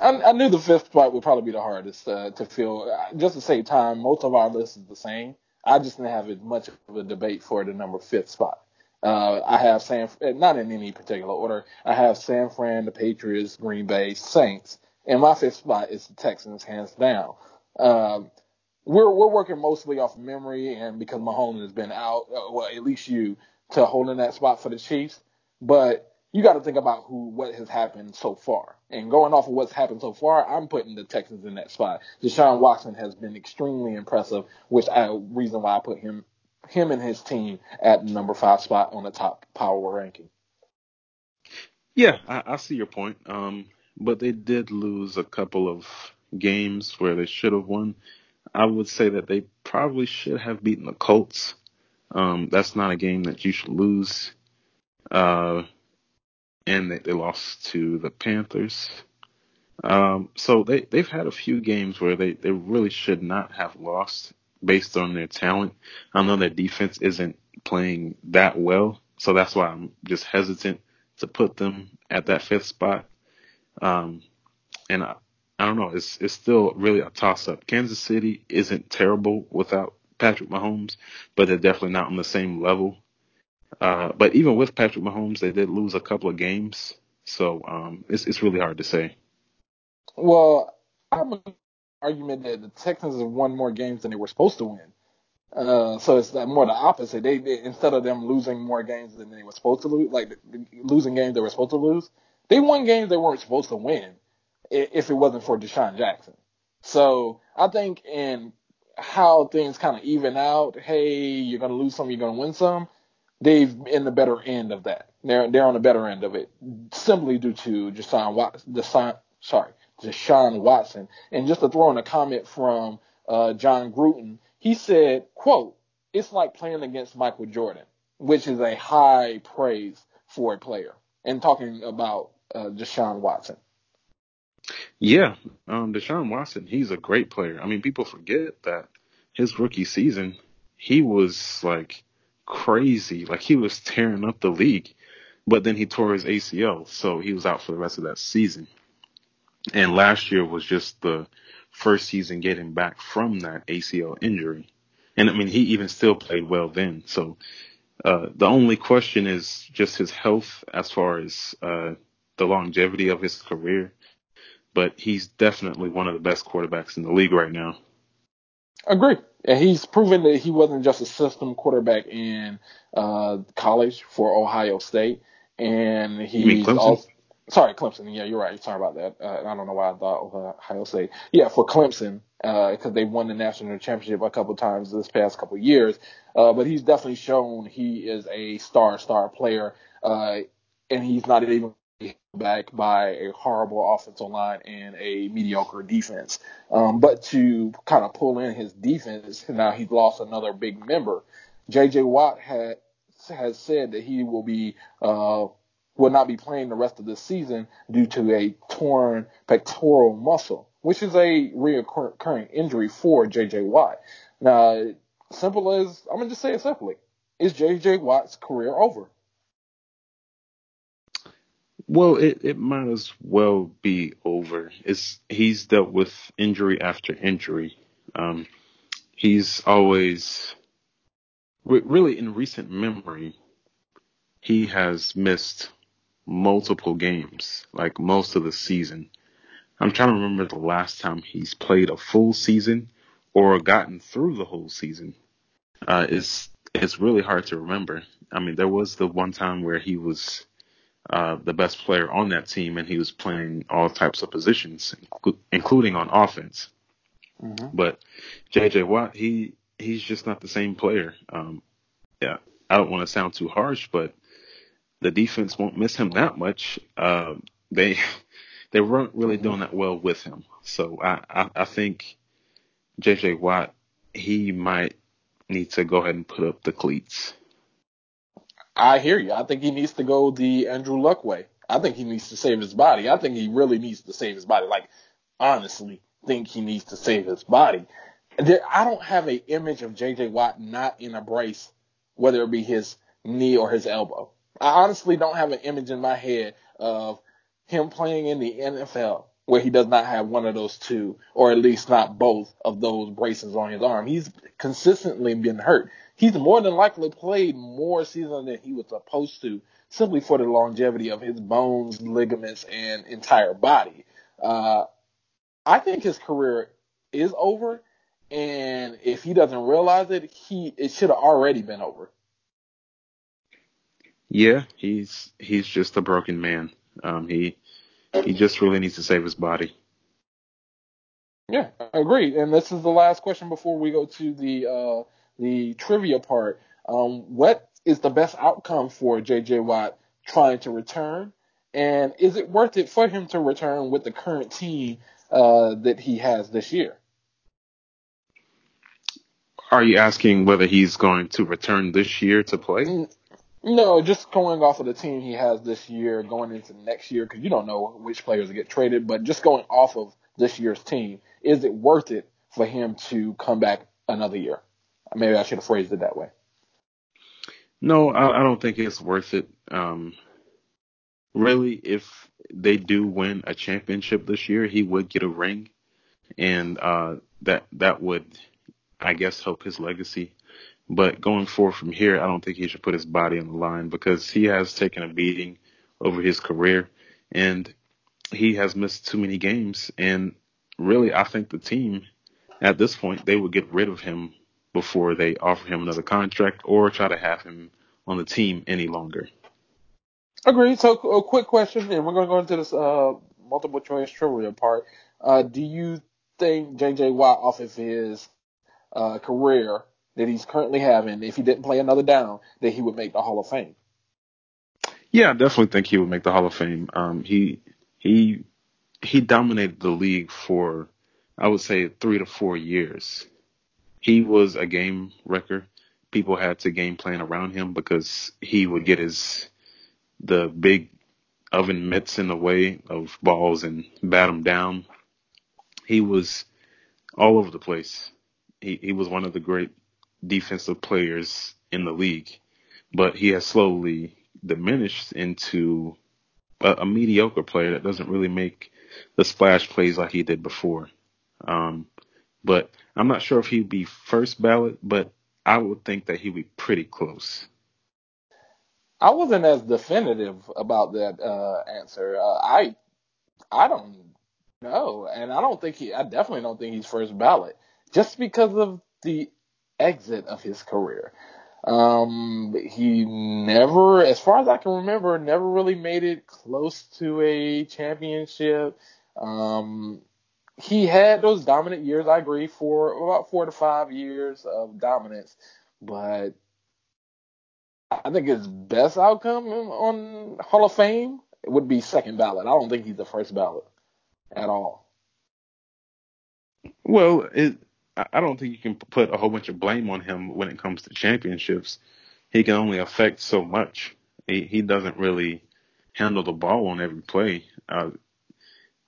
I, I knew the fifth spot would probably be the hardest uh, to fill. Just to save time, most of our list is the same. I just didn't have as much of a debate for the number fifth spot. Uh, I have San, not in any particular order. I have San Fran, the Patriots, Green Bay, Saints, and my fifth spot is the Texans, hands down. Um, we're we're working mostly off memory, and because Mahomes has been out, uh, well, at least you to holding that spot for the Chiefs. But you got to think about who what has happened so far. And going off of what's happened so far, I'm putting the Texans in that spot. Deshaun Watson has been extremely impressive, which I reason why I put him him and his team at number five spot on the top power ranking. Yeah, I, I see your point. Um, but they did lose a couple of games where they should have won. I would say that they probably should have beaten the Colts. Um, that's not a game that you should lose. Uh, and they, lost to the Panthers. Um, so they, they've had a few games where they, they really should not have lost based on their talent. I know their defense isn't playing that well, so that's why I'm just hesitant to put them at that fifth spot. Um, and I, I don't know, it's, it's still really a toss up. Kansas City isn't terrible without Patrick Mahomes, but they're definitely not on the same level uh, but even with Patrick Mahomes, they did lose a couple of games, so um, it's it's really hard to say. Well, I'm an argument that the Texans have won more games than they were supposed to win. Uh, so it's more the opposite. They, they instead of them losing more games than they were supposed to lose, like losing games they were supposed to lose, they won games they weren't supposed to win. If it wasn't for Deshaun Jackson, so I think in how things kind of even out. Hey, you're gonna lose some, you're gonna win some they've in the better end of that. They're they're on the better end of it, simply due to Deshaun Watson. Deshaun, sorry, Deshaun Watson. And just to throw in a comment from uh, Jon Gruden, he said, "quote It's like playing against Michael Jordan, which is a high praise for a player." And talking about uh, Deshaun Watson. Yeah, um, Deshaun Watson, he's a great player. I mean, people forget that his rookie season, he was like crazy. Like he was tearing up the league, but then he tore his ACL, so he was out for the rest of that season. And last year was just the first season getting back from that ACL injury. And I mean, he even still played well then. So, uh, the only question is just his health as far as, uh, the longevity of his career. But he's definitely one of the best quarterbacks in the league right now. Agree. And he's proven that he wasn't just a system quarterback in uh, college for Ohio State, and he's also sorry Clemson. Yeah, you're right. Sorry about that. Uh, I don't know why I thought Ohio State. Yeah, for Clemson because uh, they won the national championship a couple times this past couple years. Uh, but he's definitely shown he is a star star player, uh, and he's not even back by a horrible offensive line and a mediocre defense. Um, but to kind of pull in his defense, now he's lost another big member. J.J. Watt had has said that he will be uh, will not be playing the rest of the season due to a torn pectoral muscle, which is a recurring injury for J.J. Watt. Now, simple as I'm gonna just say it simply: is J.J. Watt's career over? Well, it, it might as well be over. It's he's dealt with injury after injury. Um, he's always really in recent memory, he has missed multiple games, like most of the season. I'm trying to remember the last time he's played a full season or gotten through the whole season. Uh, it's it's really hard to remember. I mean, there was the one time where he was uh, the best player on that team, and he was playing all types of positions, including on offense. Mm-hmm. But J.J. Watt, he he's just not the same player. Um, yeah, I don't want to sound too harsh, but the defense won't miss him that much. Uh, they they weren't really mm-hmm. doing that well with him. So I, I, I think J.J. Watt he might need to go ahead and put up the cleats. I hear you. I think he needs to go the Andrew Luck way. I think he needs to save his body. I think he really needs to save his body. Like honestly, think he needs to save his body. I don't have an image of J.J. Watt not in a brace, whether it be his knee or his elbow. I honestly don't have an image in my head of him playing in the NFL where he does not have one of those two, or at least not both of those braces on his arm. He's consistently been hurt. He's more than likely played more seasons than he was supposed to, simply for the longevity of his bones, ligaments, and entire body. Uh, I think his career is over, and if he doesn't realize it, he it should have already been over. Yeah, he's he's just a broken man. Um, he he just really needs to save his body. Yeah, I agree. And this is the last question before we go to the uh, the trivia part. Um, what is the best outcome for J.J. Watt trying to return? And is it worth it for him to return with the current team uh, that he has this year? Are you asking whether he's going to return this year to play? No, just going off of the team he has this year, going into next year, because you don't know which players get traded, but just going off of this year's team, is it worth it for him to come back another year? Maybe I should have phrased it that way. No, I, I don't think it's worth it. Um, really, if they do win a championship this year, he would get a ring, and uh, that that would, I guess, help his legacy. But going forward from here, I don't think he should put his body on the line because he has taken a beating over his career and he has missed too many games. And really, I think the team at this point, they would get rid of him before they offer him another contract or try to have him on the team any longer. Agreed. So, a quick question, and we're going to go into this uh, multiple choice trivia part. Uh, do you think J.J. Watt, off of his uh, career, that he's currently having, if he didn't play another down, that he would make the Hall of Fame? Yeah, I definitely think he would make the Hall of Fame. Um, he he he dominated the league for I would say three to four years. He was a game wrecker. People had to game plan around him because he would get his the big oven mitts in the way of balls and bat them down. He was all over the place. He he was one of the great defensive players in the league, but he has slowly diminished into a, a mediocre player that doesn't really make the splash plays like he did before. Um, but I'm not sure if he'd be first ballot, but I would think that he'd be pretty close. I wasn't as definitive about that uh, answer. Uh, I I don't know, and I don't think he. I definitely don't think he's first ballot, just because of the exit of his career. Um, he never, as far as I can remember, never really made it close to a championship. Um, he had those dominant years, I agree, for about four to five years of dominance, but I think his best outcome on Hall of Fame would be second ballot. I don't think he's the first ballot at all. Well, it, I don't think you can put a whole bunch of blame on him when it comes to championships. He can only affect so much. He he doesn't really handle the ball on every play. Uh,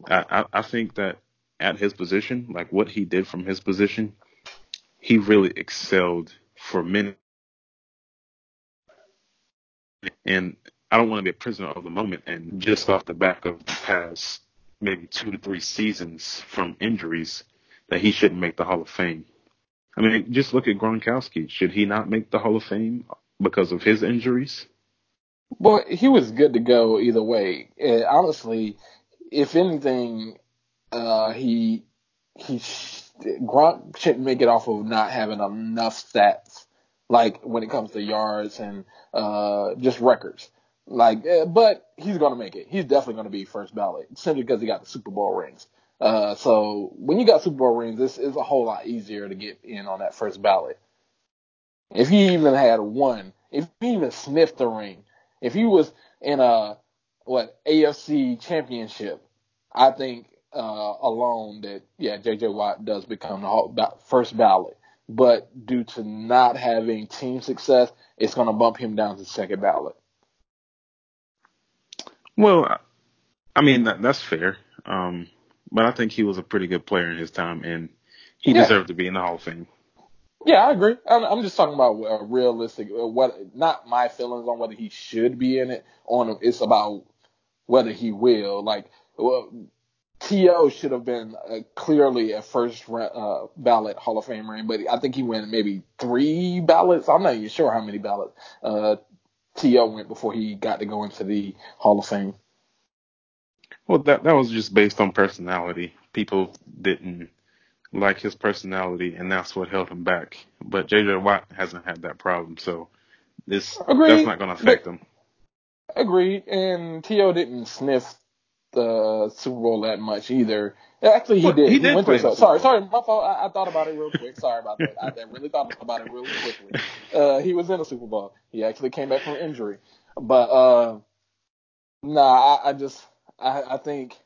I I think that at his position, like what he did from his position, he really excelled for many. And I don't want to be a prisoner of the moment. And just off the back of the past maybe two to three seasons from injuries, that he shouldn't make the Hall of Fame. I mean, just look at Gronkowski. Should he not make the Hall of Fame because of his injuries? Well, he was good to go either way. And honestly, if anything, uh, he he Gronk shouldn't make it off of not having enough stats, like when it comes to yards and uh, just records. Like, uh, but he's gonna make it. He's definitely gonna be first ballot simply because he got the Super Bowl rings. Uh, so when you got Super Bowl rings, is a whole lot easier to get in on that first ballot. If you even had one, if you even sniffed the ring, if he was in a what AFC championship, I think uh, alone that yeah, JJ Watt does become the first ballot. But due to not having team success, it's going to bump him down to second ballot. Well, I mean that, that's fair. Um, but I think he was a pretty good player in his time, and he yeah. deserved to be in the Hall of Fame. Yeah, I agree. I'm, I'm just talking about a realistic, uh, what not my feelings on whether he should be in it. On it's about whether he will. Like, well, T.O. should have been uh, clearly a first uh, ballot Hall of Famer, but I think he went maybe three ballots. I'm not even sure how many ballots uh, T.O. went before he got to go into the Hall of Fame. Well, that that was just based on personality. People didn't like his personality, and that's what held him back. But J.J. Watt hasn't had that problem, so this Agreed, that's not going to affect him. Agreed. And T.O. didn't sniff the Super Bowl that much either. Actually, he did. He, he went to Sorry, sorry, my fault. I, I, thought about it real quick. Sorry about that. I, I really thought about it really quickly. Uh, he was in a Super Bowl. He actually came back from injury, but uh, nah, I, I just I, I think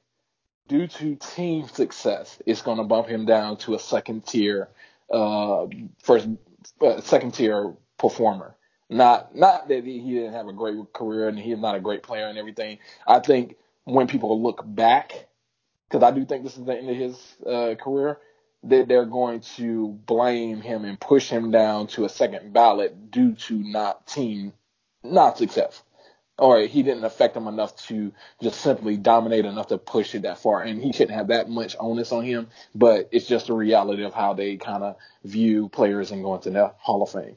due to team success, it's going to bump him down to a second tier, uh, first, uh, second tier performer. Not, not that he, didn't have a great career and he's not a great player and everything. I think when people look back, because I do think this is the end of his uh, career, that they're going to blame him and push him down to a second ballot due to not team, not success or he didn't affect him enough to just simply dominate enough to push it that far. And he shouldn't have that much onus on him, but it's just a reality of how they kind of view players and going to the Hall of Fame.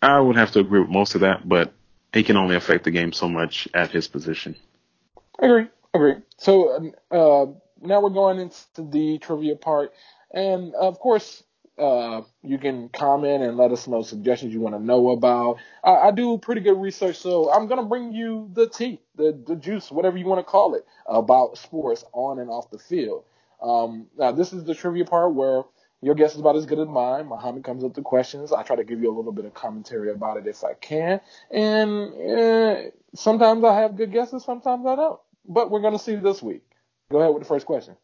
I would have to agree with most of that, but he can only affect the game so much at his position. Agree, agree. So uh, now we're going into the trivia part, and of course, uh, you can comment and let us know suggestions you want to know about. I, I, do pretty good research, so I'm gonna bring you the tea, the the juice, whatever you want to call it, about sports on and off the field. Um, now this is the trivia part where your guess is about as good as mine. Muhammad comes up with questions. I try to give you a little bit of commentary about it if I can, and uh, sometimes I have good guesses, sometimes I don't. But we're gonna see this week. Go ahead with the first question.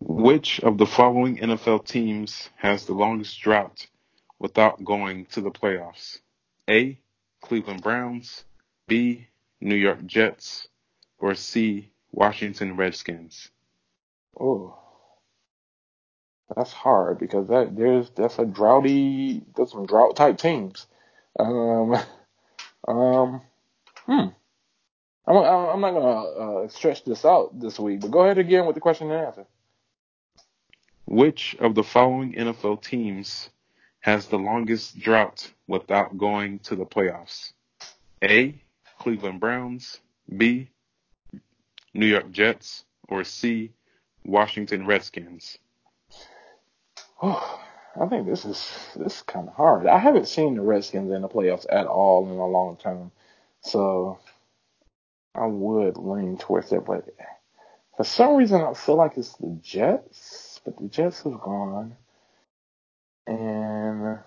Which of the following NFL teams has the longest drought without going to the playoffs? A. Cleveland Browns, B. New York Jets, or C. Washington Redskins? Oh, that's hard because that there's that's a droughty, there's some drought type teams. Um, um, hmm. I'm, I'm not gonna uh, stretch this out this week, but go ahead again with the question and answer. Which of the following NFL teams has the longest drought without going to the playoffs? A. Cleveland Browns, B. New York Jets, or C. Washington Redskins? Oh, I think this is this is kind of hard. I haven't seen the Redskins in the playoffs at all in a long time, so I would lean towards it. But for some reason, I feel like it's the Jets but the Jets have gone. And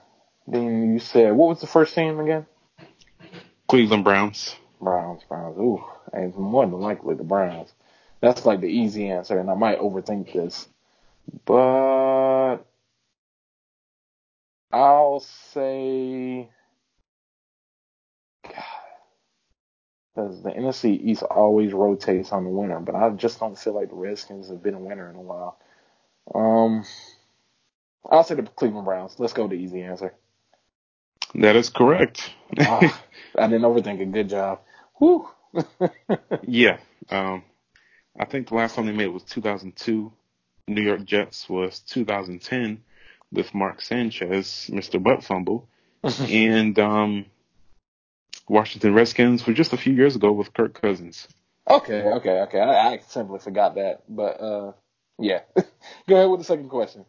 then you said, what was the first team again? Cleveland Browns. Browns, Browns. Ooh, it's more than likely the Browns. That's like the easy answer, and I might overthink this. But I'll say, God, because the NFC East always rotates on the winner, but I just don't feel like the Redskins have been a winner in a while. Um, I'll say the Cleveland Browns. Let's go the easy answer. That is correct. oh, I didn't overthink it. Good job. Whew. yeah. Um, I think the last time they made it was 2002. New York Jets was 2010 with Mark Sanchez, Mr. Butt Fumble. and um, Washington Redskins were just a few years ago with Kirk Cousins. Okay, okay, okay. I, I simply forgot that. But uh, yeah. Go ahead with the second question.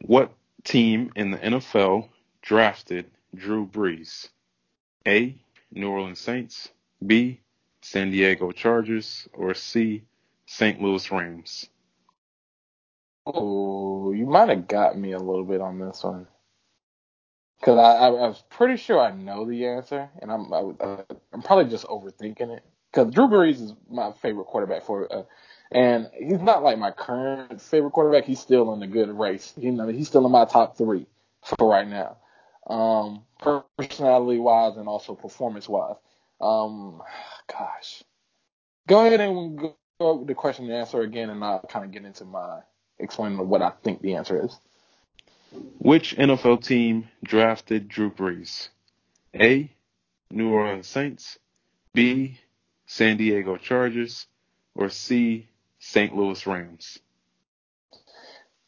What team in the NFL drafted Drew Brees? A. New Orleans Saints. B. San Diego Chargers. Or C. St. Louis Rams? Oh, you might have got me a little bit on this one. Because I, I, I, was pretty sure I know the answer, and I'm I, am probably just overthinking it. Because Drew Brees is my favorite quarterback for, uh, and he's not like my current favorite quarterback. He's still in the good race. He, I he's still in my top three for right now, um, personality wise and also performance wise. Um, gosh, go ahead and go, go with the question and answer again, and I'll kind of get into my explaining what I think the answer is. Which NFL team drafted Drew Brees? A. New Orleans Saints. B. San Diego Chargers. Or C. St. Louis Rams?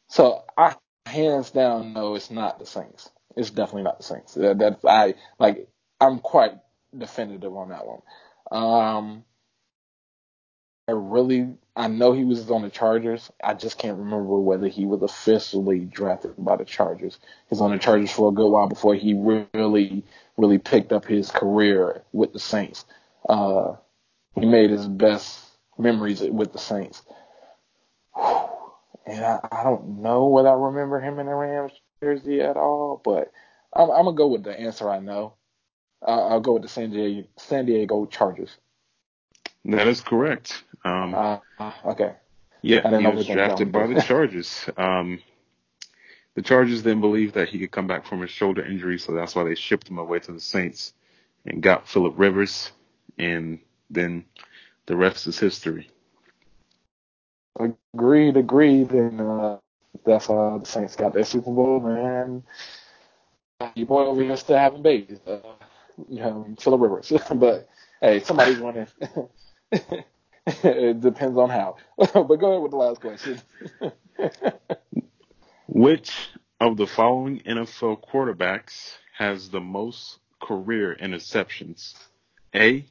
So I hands down know it's not the Saints. It's definitely not the Saints. That, that I like. I'm quite definitive on that one. Um, I really, I know he was on the Chargers. I just can't remember whether he was officially drafted by the Chargers. He's on the Chargers for a good while before he really, really picked up his career with the Saints. Uh, he made his best memories with the Saints. And I, I don't know whether I remember him in the Rams jersey at all, but I'm, I'm gonna go with the answer I know. Uh, I'll go with the San Diego, San Diego Chargers. That is correct. Um, uh, okay. Yeah, he was drafted by the Chargers. Um, the Chargers then believed that he could come back from his shoulder injury, so that's why they shipped him away to the Saints and got Philip Rivers, and then the rest is history. Agreed, agreed, and uh, that's how the Saints got their Super Bowl, man. Your boy over here still having babies, uh, you know, Philip Rivers, but hey, somebody's winning. it depends on how. but go ahead with the last question. Which of the following NFL quarterbacks has the most career interceptions? A.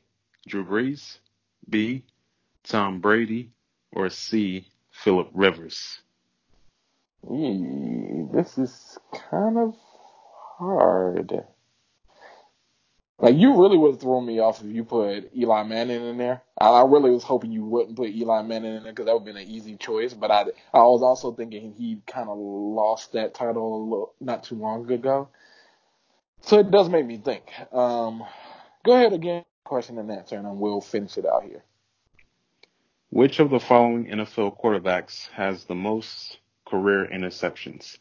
Drew Brees. B. Tom Brady. Or C. Philip Rivers. this is kind of hard. Like you really would have thrown me off if you put Eli Manning in there. I, really was hoping you wouldn't put Eli Manning in there because that would have been an easy choice. But I, I was also thinking he kind of lost that title little, not too long ago. So it does make me think. Um, go ahead again, question and answer, and we'll finish it out here. Which of the following NFL quarterbacks has the most career interceptions?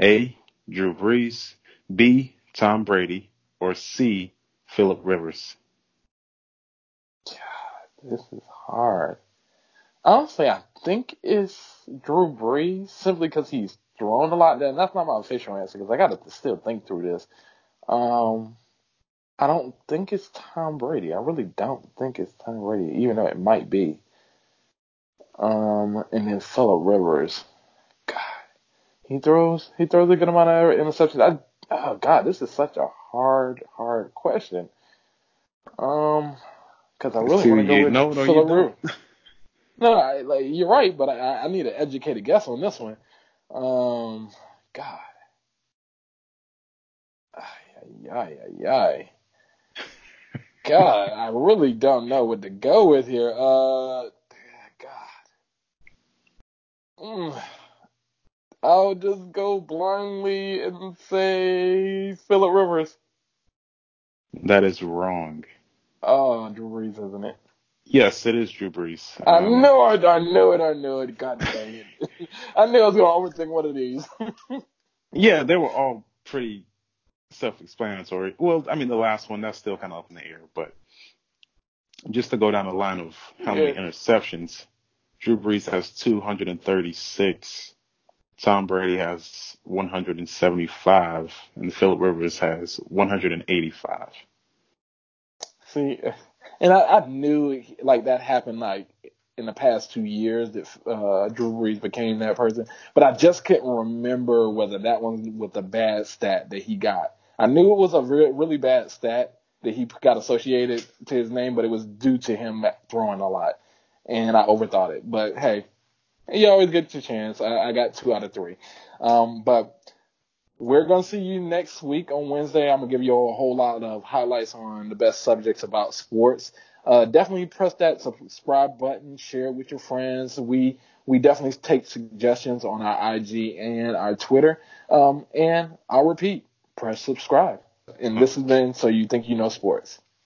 A. Drew Brees. B. Tom Brady. Or C. Philip Rivers? God, this is hard. Honestly, I think it's Drew Brees simply because he's thrown a lot. And that's not my official answer because I got to still think through this. Um, I don't think it's Tom Brady. I really don't think it's Tom Brady, even though it might be. Um, and then Philip Rivers. God, he throws he throws a good amount of interceptions. I oh god, this is such a hard, hard question. Um, because I really want to go with know, Philip Rivers. no, I, like you're right, but I, I need an educated guess on this one. Um, God. Ay, ay, ay, ay. God, I really don't know what to go with here. Uh, God. Mm. I'll just go blindly and say Philip Rivers. That is wrong. Oh, Drew Brees, isn't it? Yes, it is Drew Brees. I um, know it. I knew it. I knew it. God dang it! I knew I was going to overthink one of these. yeah, they were all pretty self-explanatory. Well, I mean, the last one that's still kind of up in the air, but just to go down the line of how yeah. many interceptions, Drew Brees has 236. Tom Brady has 175 and Philip Rivers has 185. See, and I, I knew like that happened like in the past two years that uh, Drew Brees became that person, but I just couldn't remember whether that one was a bad stat that he got. I knew it was a re- really bad stat that he got associated to his name, but it was due to him throwing a lot, and I overthought it. But hey, you always get your chance. I, I got two out of three. Um, but we're gonna see you next week on Wednesday. I'm gonna give you a whole lot of highlights on the best subjects about sports. Uh, definitely press that subscribe button, share it with your friends. We we definitely take suggestions on our IG and our Twitter. Um, and I'll repeat, press subscribe. And this has been So You Think You Know Sports.